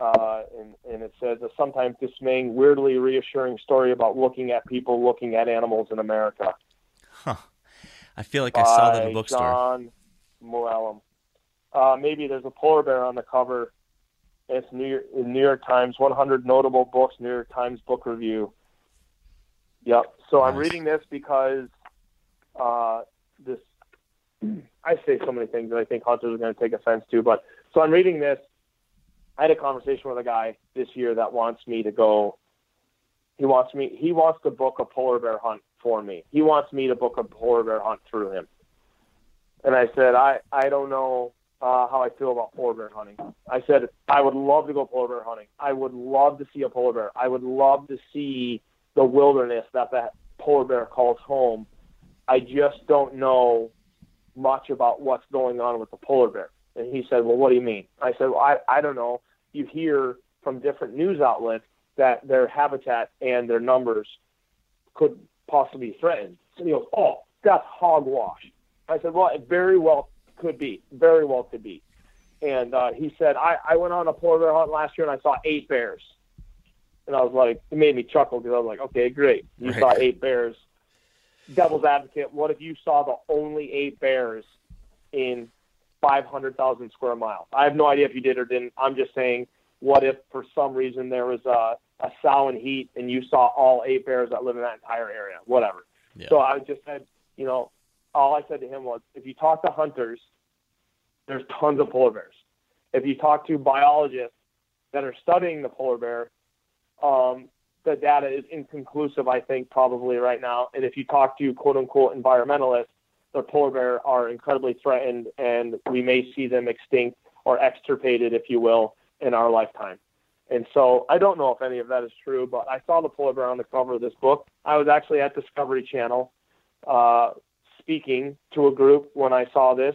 uh, and and it says a sometimes dismaying, weirdly reassuring story about looking at people looking at animals in America. Huh. I feel like I saw that in a bookstore. John Mooallem. Uh, maybe there's a polar bear on the cover. It's New York, New York Times 100 notable books, New York Times book review. Yep. So I'm reading this because uh, this. I say so many things that I think hunters are going to take offense to, but so I'm reading this. I had a conversation with a guy this year that wants me to go. He wants me. He wants to book a polar bear hunt for me. He wants me to book a polar bear hunt through him. And I said, I I don't know uh, how I feel about polar bear hunting. I said I would love to go polar bear hunting. I would love to see a polar bear. I would love to see the wilderness that that polar bear calls home. I just don't know much about what's going on with the polar bear. And he said, Well, what do you mean? I said, Well, I, I don't know. You hear from different news outlets that their habitat and their numbers could possibly be threatened. And he goes, Oh, that's hogwash. I said, Well, it very well could be. Very well could be. And uh, he said, I, I went on a polar bear hunt last year and I saw eight bears. And I was like, it made me chuckle because I was like, okay, great. You Right. saw eight bears. Devil's advocate, what if you saw the only eight bears in 500,000 square miles? I have no idea if you did or didn't. I'm just saying, what if for some reason there was a, a sow in heat and you saw all eight bears that live in that entire area? Whatever. Yeah. So I just said, you know, all I said to him was, if you talk to hunters, there's tons of polar bears. If you talk to biologists that are studying the polar bear, um, the data is inconclusive, I think, probably right now. And if you talk to quote unquote environmentalists, the polar bear are incredibly threatened and we may see them extinct or extirpated, if you will, in our lifetime. And so I don't know if any of that is true, but I saw the polar bear on the cover of this book. I was actually at Discovery Channel uh, speaking to a group when I saw this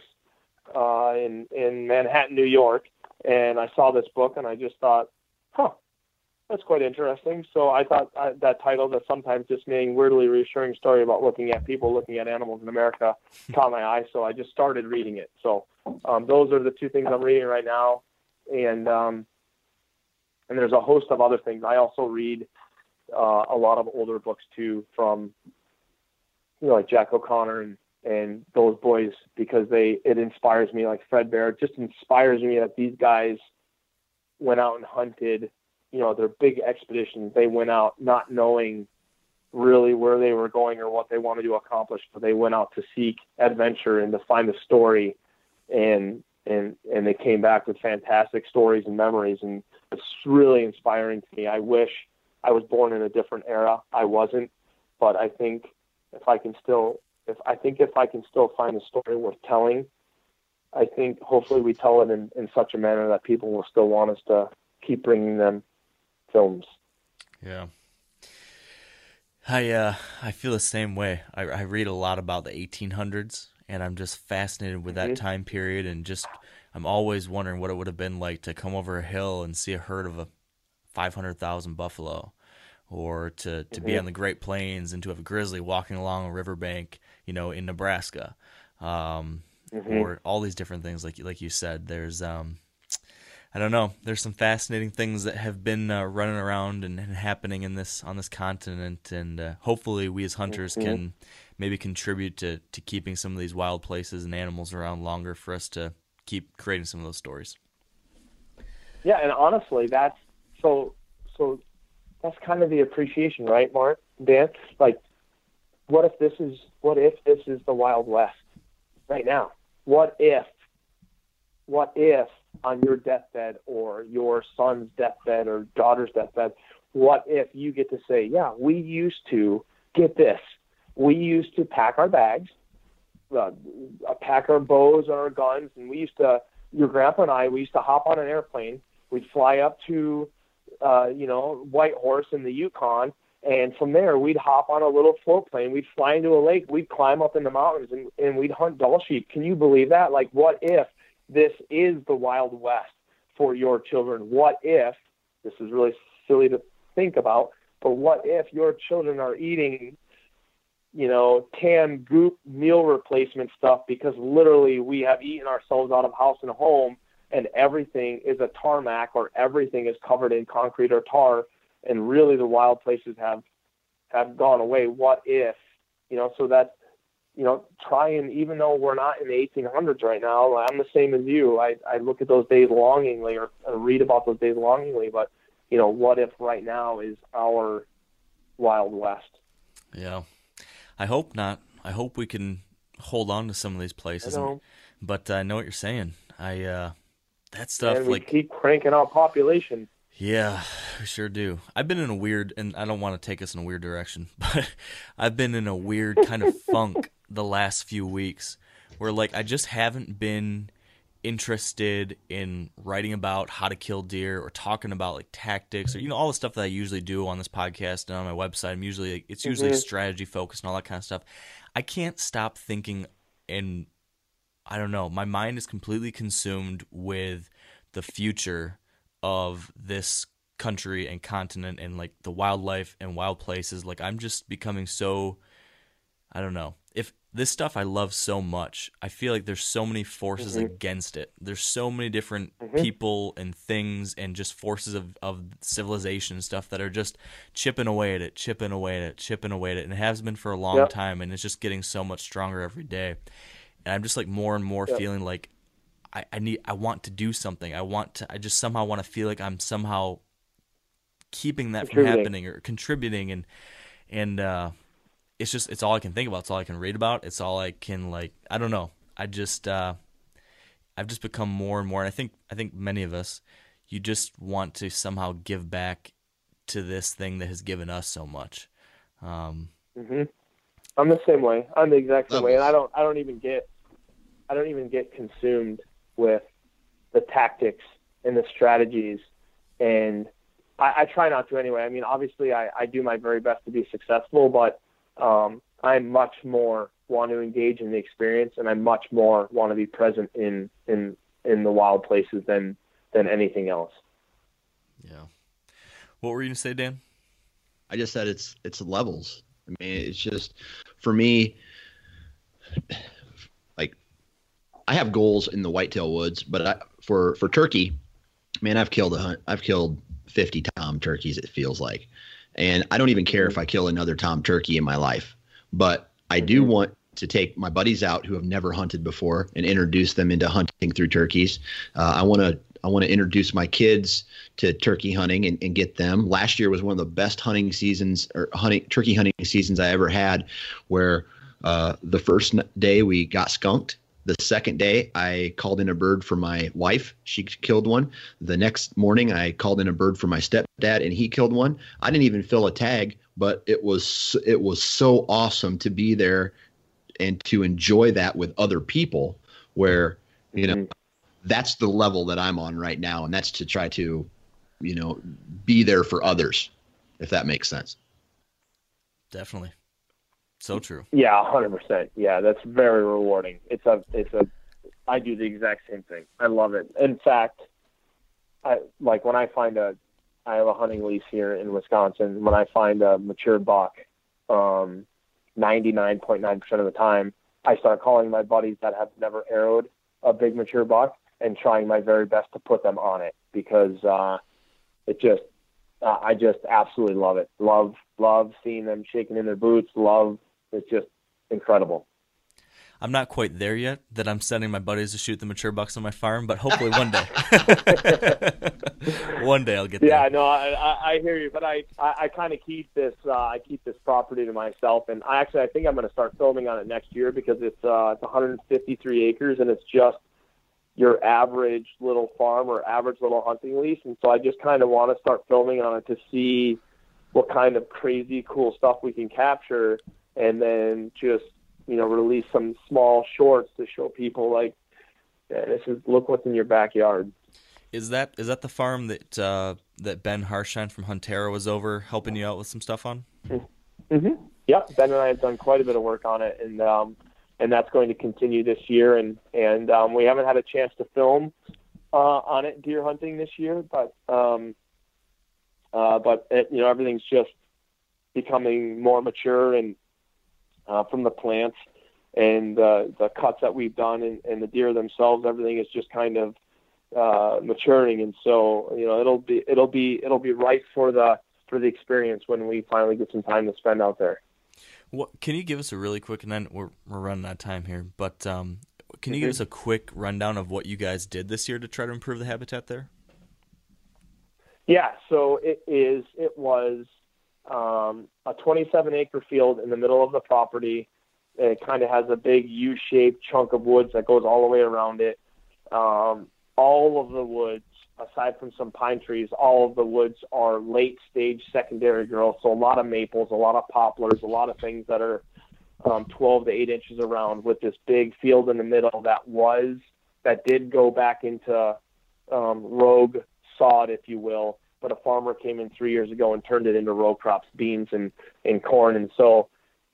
uh, in in Manhattan, New York, and I saw this book, and I just thought, huh, that's quite interesting. So I thought uh, that title, that sometimes just meaning weirdly reassuring story about looking at people looking at animals in America, caught my eye. So I just started reading it. So um, those are the two things I'm reading right now, and um, and there's a host of other things. I also read uh, a lot of older books too, from you know like Jack O'Connor and and those boys because they it inspires me like Fred Bear. It just inspires me that these guys went out and hunted, you know, their big expeditions. They went out not knowing really where they were going or what they wanted to accomplish, but they went out to seek adventure and to find a story and and and they came back with fantastic stories and memories and it's really inspiring to me. I wish I was born in a different era. I wasn't, but I think if I can still if I think if I can still find a story worth telling, I think hopefully we tell it in, in such a manner that people will still want us to keep bringing them films. Yeah. I uh I feel the same way. I, I read a lot about the 1800s, and I'm just fascinated with that Mhm. time period, and just I'm always wondering what it would have been like to come over a hill and see a herd of a 500,000 buffalo, or to to be Mhm. on the Great Plains and to have a grizzly walking along a riverbank, you know, in Nebraska, um, Mhm. or all these different things like like you said. There's um I don't know. There's some fascinating things that have been uh, running around and, and happening in this on this continent, and uh, hopefully we as hunters Mhm. can maybe contribute to to keeping some of these wild places and animals around longer for us to keep creating some of those stories. Yeah, and honestly, that's so so that's kind of the appreciation, right, Mark? Dance like, what if this is what if this is the Wild West right now? What if what if on your deathbed or your son's deathbed or daughter's deathbed, what if you get to say, yeah, we used to get this, we used to pack our bags, uh, pack our bows and our guns, and we used to your grandpa and I, we used to hop on an airplane. We'd fly up to, uh, you know, Whitehorse in the Yukon, and from there we'd hop on a little float plane. We'd fly into a lake. We'd climb up in the mountains, and, and we'd hunt Dall sheep. Can you believe that? Like, what if this is the Wild West for your children? What if this is really silly to think about, but what if your children are eating you know, canned goop meal replacement stuff because literally we have eaten ourselves out of house and home and everything is a tarmac or everything is covered in concrete or tar and really the wild places have have gone away. What if, you know, so that you know, try and even though we're not in the 1800s right now, I'm the same as you. I, I look at those days longingly or, or read about those days longingly. But you know, what if right now is our Wild West? Yeah, I hope not. I hope we can hold on to some of these places. I and- but I know what you're saying. I uh, that stuff and we like keep cranking out population. Yeah, we sure do. I've been in a weird, and I don't want to take us in a weird direction, but I've been in a weird kind of funk the last few weeks where, like, I just haven't been interested in writing about how to kill deer or talking about like tactics or you know all the stuff that I usually do on this podcast and on my website. I'm usually it's usually Mhm. strategy focused and all that kind of stuff. I can't stop thinking and I don't know. My mind is completely consumed with the future of this country and continent and like the wildlife and wild places. Like I'm just becoming so I don't know. If this stuff I love so much, I feel like there's so many forces Mhm. against it. There's so many different Mhm. people and things and just forces of, of civilization and stuff that are just chipping away at it, chipping away at it, chipping away at it. And it has been for a long Yep. time and it's just getting so much stronger every day. And I'm just like more and more Yep. feeling like I, I need I want to do something. I want to I just somehow want to feel like I'm somehow keeping that from happening or contributing and and uh it's just it's all I can think about. It's all I can read about. It's all I can like I don't know. I just uh I've just become more and more and I think I think many of us you just want to somehow give back to this thing that has given us so much. Um hmm I'm the same way. I'm the exact same way, and I don't. I don't even get. I don't even get consumed with the tactics and the strategies, and I, I try not to anyway. I mean, obviously, I, I do my very best to be successful, but um, I much more want to engage in the experience, and I much more want to be present in in in the wild places than than anything else. yeah. What were you going to say, Dan? I just said it's it's levels. I mean, it's just for me. I have goals in the whitetail woods, but I, for for turkey, man, I've killed a hunt. I've killed fifty tom turkeys. It feels like, and I don't even care if I kill another tom turkey in my life. But I do want to take my buddies out who have never hunted before and introduce them into hunting through turkeys. Uh, I want to I want to introduce my kids to turkey hunting and, and get them. Last year was one of the best hunting seasons or hunting turkey hunting seasons I ever had, where uh, the first day we got skunked. The second day, I called in a bird for my wife. She killed one. The next morning, I called in a bird for my stepdad, and he killed one. I didn't even fill a tag, but it was it was so awesome to be there and to enjoy that with other people. Where you know mm-hmm. that's the level that I'm on right now, and that's to try to you know be there for others, if that makes sense. Definitely. So true. Yeah, hundred percent. Yeah, that's very rewarding. It's a, it's a. I do the exact same thing. I love it. In fact, I like when I find a. I have a hunting lease here in Wisconsin. When I find a mature buck, um, ninety nine point nine percent of the time, I start calling my buddies that have never arrowed a big mature buck and trying my very best to put them on it because uh, it just uh, I just absolutely love it. Love love seeing them shaking in their boots. Love it's just incredible. I'm not quite there yet that I'm sending my buddies to shoot the mature bucks on my farm, but hopefully one day. one day I'll get there. Yeah, no, I, I hear you, but I, I, I kind of keep this, uh, I keep this property to myself, and I actually, I think I'm going to start filming on it next year because it's, uh, it's 153 acres and it's just your average little farm or average little hunting lease, and so I just kind of want to start filming on it to see what kind of crazy cool stuff we can capture and then just you know release some small shorts to show people like yeah, this is look what's in your backyard. Is that is that the farm that uh, that Ben Harshine from Huntera was over helping you out with some stuff on? Mm-hmm. Yep, Ben and I have done quite a bit of work on it, and um, and that's going to continue this year. And and um, we haven't had a chance to film uh, on it deer hunting this year, but um, uh, but it, you know everything's just becoming more mature and uh, from the plants and uh, the cuts that we've done and, and the deer themselves. Everything is just kind of uh, maturing, and so you know it'll be it'll be it'll be right for the for the experience when we finally get some time to spend out there. What can you give us a really quick, and then we're we're running out of time here, but um, can you mm-hmm. give us a quick rundown of what you guys did this year to try to improve the habitat there? Yeah, so it is. It was um, a 27 acre field in the middle of the property. It kind of has a big U shaped chunk of woods that goes all the way around it. Um, all of the woods, aside from some pine trees, all of the woods are late stage secondary growth. So a lot of maples, a lot of poplars, a lot of things that are um, 12 to 8 inches around with this big field in the middle that was, that did go back into um, rogue sod, if you will but a farmer came in three years ago and turned it into row crops, beans and, and corn. And so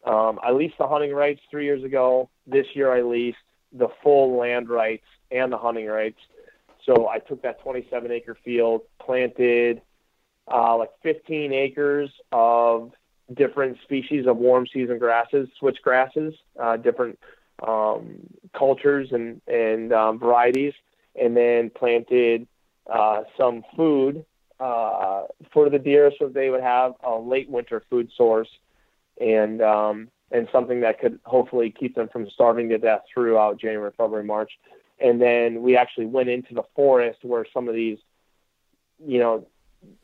um, I leased the hunting rights three years ago. This year I leased the full land rights and the hunting rights. So I took that 27 acre field, planted uh, like 15 acres of different species of warm season grasses, switch grasses, uh, different um, cultures and, and um, varieties, and then planted uh, some food uh, for the deer so they would have a late winter food source and um, and something that could hopefully keep them from starving to death throughout January, February, March. And then we actually went into the forest where some of these, you know,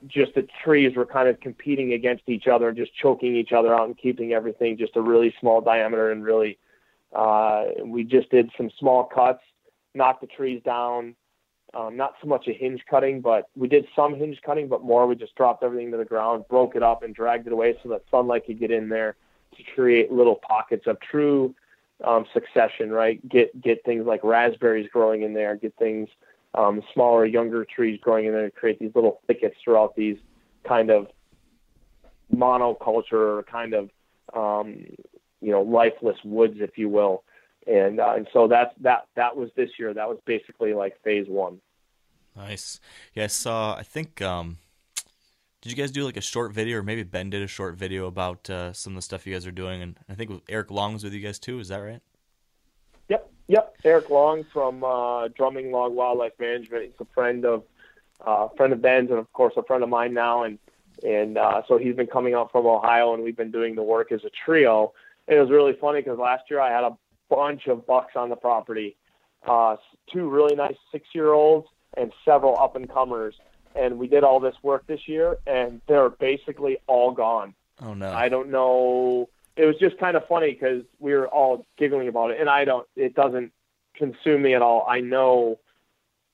just the trees were kind of competing against each other, and just choking each other out and keeping everything just a really small diameter and really. Uh, we just did some small cuts, knocked the trees down, um, not so much a hinge cutting, but we did some hinge cutting, but more we just dropped everything to the ground, broke it up, and dragged it away so that sunlight could get in there to create little pockets of true um, succession. Right, get get things like raspberries growing in there, get things um, smaller, younger trees growing in there, to create these little thickets throughout these kind of monoculture kind of um, you know lifeless woods, if you will and uh, and so that's that that was this year. That was basically like phase one. Nice. Yeah, I saw. I think. Um, did you guys do like a short video, or maybe Ben did a short video about uh, some of the stuff you guys are doing? And I think Eric Long was with you guys too. Is that right? Yep. Yep. Eric Long from uh, Drumming Log Wildlife Management. He's a friend of uh, friend of Ben's, and of course a friend of mine now. And and uh, so he's been coming out from Ohio, and we've been doing the work as a trio. And it was really funny because last year I had a bunch of bucks on the property. Uh, two really nice six-year-olds and several up and comers. And we did all this work this year, and they're basically all gone. Oh no. I don't know. It was just kind of funny because we were all giggling about it, and I don't. It doesn't consume me at all. I know.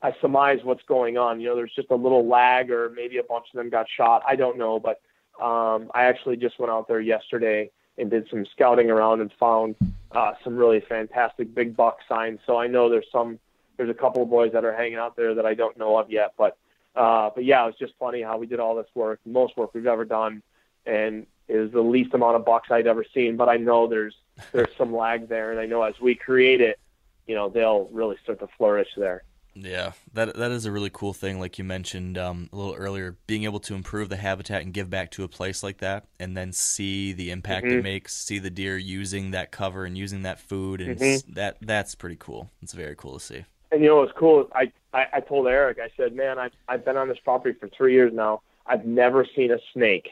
I surmise what's going on. You know, there's just a little lag, or maybe a bunch of them got shot. I don't know, but um, I actually just went out there yesterday and did some scouting around and found uh, some really fantastic big buck signs. So I know there's some. There's a couple of boys that are hanging out there that I don't know of yet, but uh, but yeah, it was just funny how we did all this work, most work we've ever done, and was the least amount of bucks I'd ever seen. But I know there's there's some lag there, and I know as we create it, you know, they'll really start to flourish there. Yeah, that that is a really cool thing. Like you mentioned um, a little earlier, being able to improve the habitat and give back to a place like that, and then see the impact Mhm. it makes, see the deer using that cover and using that food, and Mhm. that that's pretty cool. It's very cool to see. And you know what's cool? is I, I I told Eric, I said, man, I've I've been on this property for three years now. I've never seen a snake,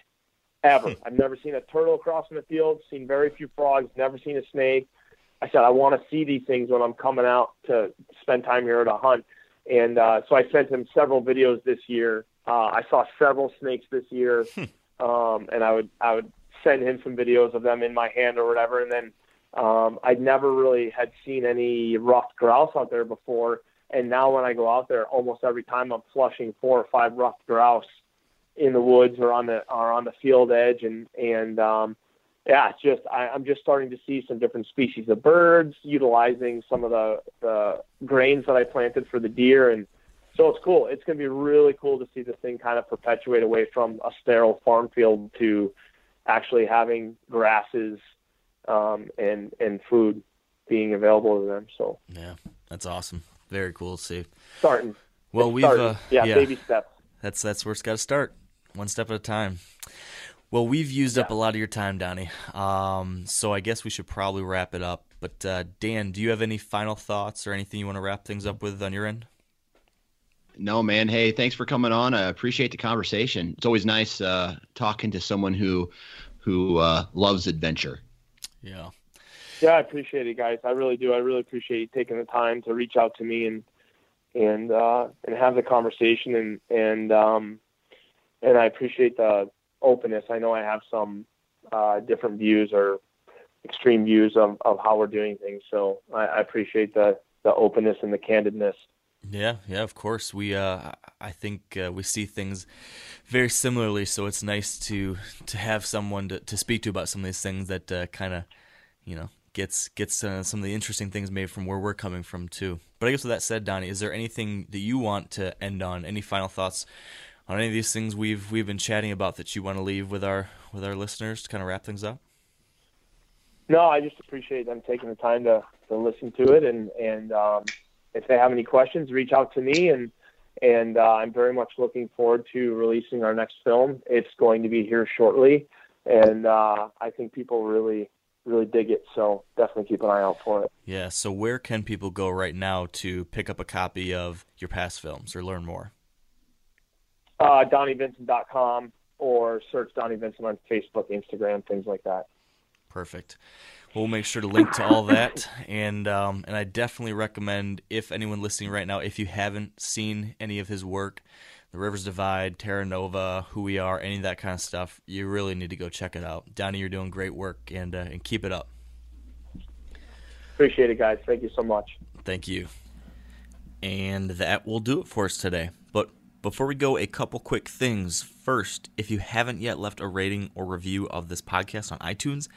ever. I've never seen a turtle crossing the field. Seen very few frogs. Never seen a snake. I said I want to see these things when I'm coming out to spend time here to hunt. And uh, so I sent him several videos this year. Uh, I saw several snakes this year, um, and I would I would send him some videos of them in my hand or whatever. And then um, I'd never really had seen any ruffed grouse out there before, and now when I go out there, almost every time I'm flushing four or five ruffed grouse in the woods or on the or on the field edge, and and um, yeah, it's just I, I'm just starting to see some different species of birds utilizing some of the the grains that I planted for the deer, and so it's cool. It's going to be really cool to see this thing kind of perpetuate away from a sterile farm field to actually having grasses um, and and food being available to them. So Yeah, that's awesome. Very cool to see. starting. Well, It's we've starting. uh, yeah, yeah, baby steps. that's that's where it's got to start, one step at a time. Well, we've used up a lot of your time, Donnie. Um, so I guess we should probably wrap it up. But uh, Dan, do you have any final thoughts or anything you want to wrap things up with on your end? No, man. Hey, thanks for coming on. I appreciate the conversation. It's always nice uh, talking to someone who who uh, loves adventure. Yeah. Yeah, I appreciate it, guys. I really do. I really appreciate you taking the time to reach out to me and and uh, and have the conversation and and um, and I appreciate the openness. I know I have some uh, different views or extreme views of, of how we're doing things, so I, I appreciate the the openness and the candidness. Yeah, yeah, of course. We, uh, I think uh, we see things very similarly, so it's nice to to have someone to, to speak to about some of these things that uh, kind of, you know, gets gets uh, some of the interesting things made from where we're coming from too. But I guess with that said, Donnie, is there anything that you want to end on? Any final thoughts on any of these things we've we've been chatting about that you want to leave with our with our listeners to kind of wrap things up? No, I just appreciate them taking the time to, to listen to it, and and um, if they have any questions, reach out to me, and and uh, I'm very much looking forward to releasing our next film. It's going to be here shortly, and uh, I think people really really dig it. So definitely keep an eye out for it. Yeah. So where can people go right now to pick up a copy of your past films or learn more? Uh, DonnieVincent.com or search Donnie Vincent on Facebook, Instagram, things like that. Perfect. We'll make sure to link to all that, and um, and I definitely recommend if anyone listening right now, if you haven't seen any of his work, The Rivers Divide, Terra Nova, Who We Are, any of that kind of stuff, you really need to go check it out. Donnie, you're doing great work, and uh, and keep it up. Appreciate it, guys. Thank you so much. Thank you. And that will do it for us today. But before we go, a couple quick things. First, if you haven't yet left a rating or review of this podcast on iTunes,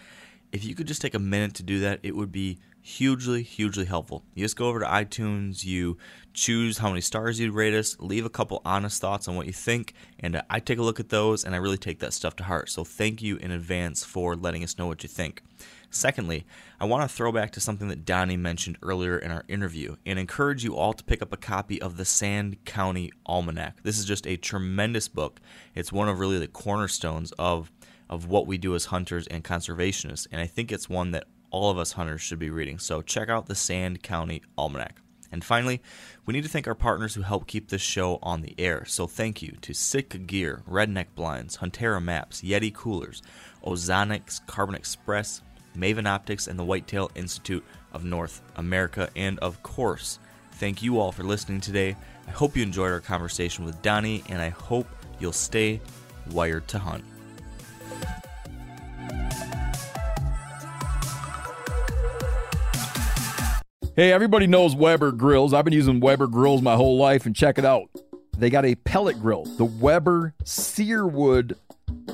if you could just take a minute to do that, it would be hugely, hugely helpful. You just go over to iTunes, you choose how many stars you'd rate us, leave a couple honest thoughts on what you think, and uh, I take a look at those and I really take that stuff to heart. So thank you in advance for letting us know what you think. Secondly, I want to throw back to something that Donnie mentioned earlier in our interview and encourage you all to pick up a copy of the Sand County Almanac. This is just a tremendous book. It's one of really the cornerstones of of what we do as hunters and conservationists, and I think it's one that all of us hunters should be reading. So check out the Sand County Almanac. And finally, we need to thank our partners who help keep this show on the air. So thank you to Sitka Gear, Redneck Blinds, Huntera Maps, Yeti Coolers, Ozonics, Carbon Express, Maven Optics, and the Whitetail Institute of North America. And of course, thank you all for listening today. I hope you enjoyed our conversation with Donnie, and I hope you'll stay wired to hunt. Hey, everybody knows Weber grills. I've been using Weber grills my whole life, and check it out. They got a pellet grill, the Weber Searwood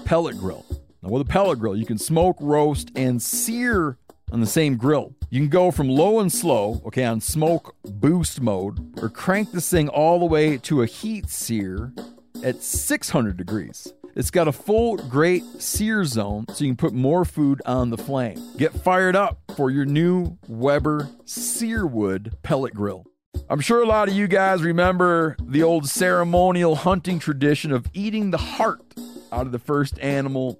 pellet grill. Now, with a pellet grill, you can smoke, roast, and sear on the same grill. You can go from low and slow, okay, on smoke boost mode, or crank this thing all the way to a heat sear at 600 degrees. It's got a full great sear zone so you can put more food on the flame. Get fired up for your new Weber Searwood pellet grill. I'm sure a lot of you guys remember the old ceremonial hunting tradition of eating the heart out of the first animal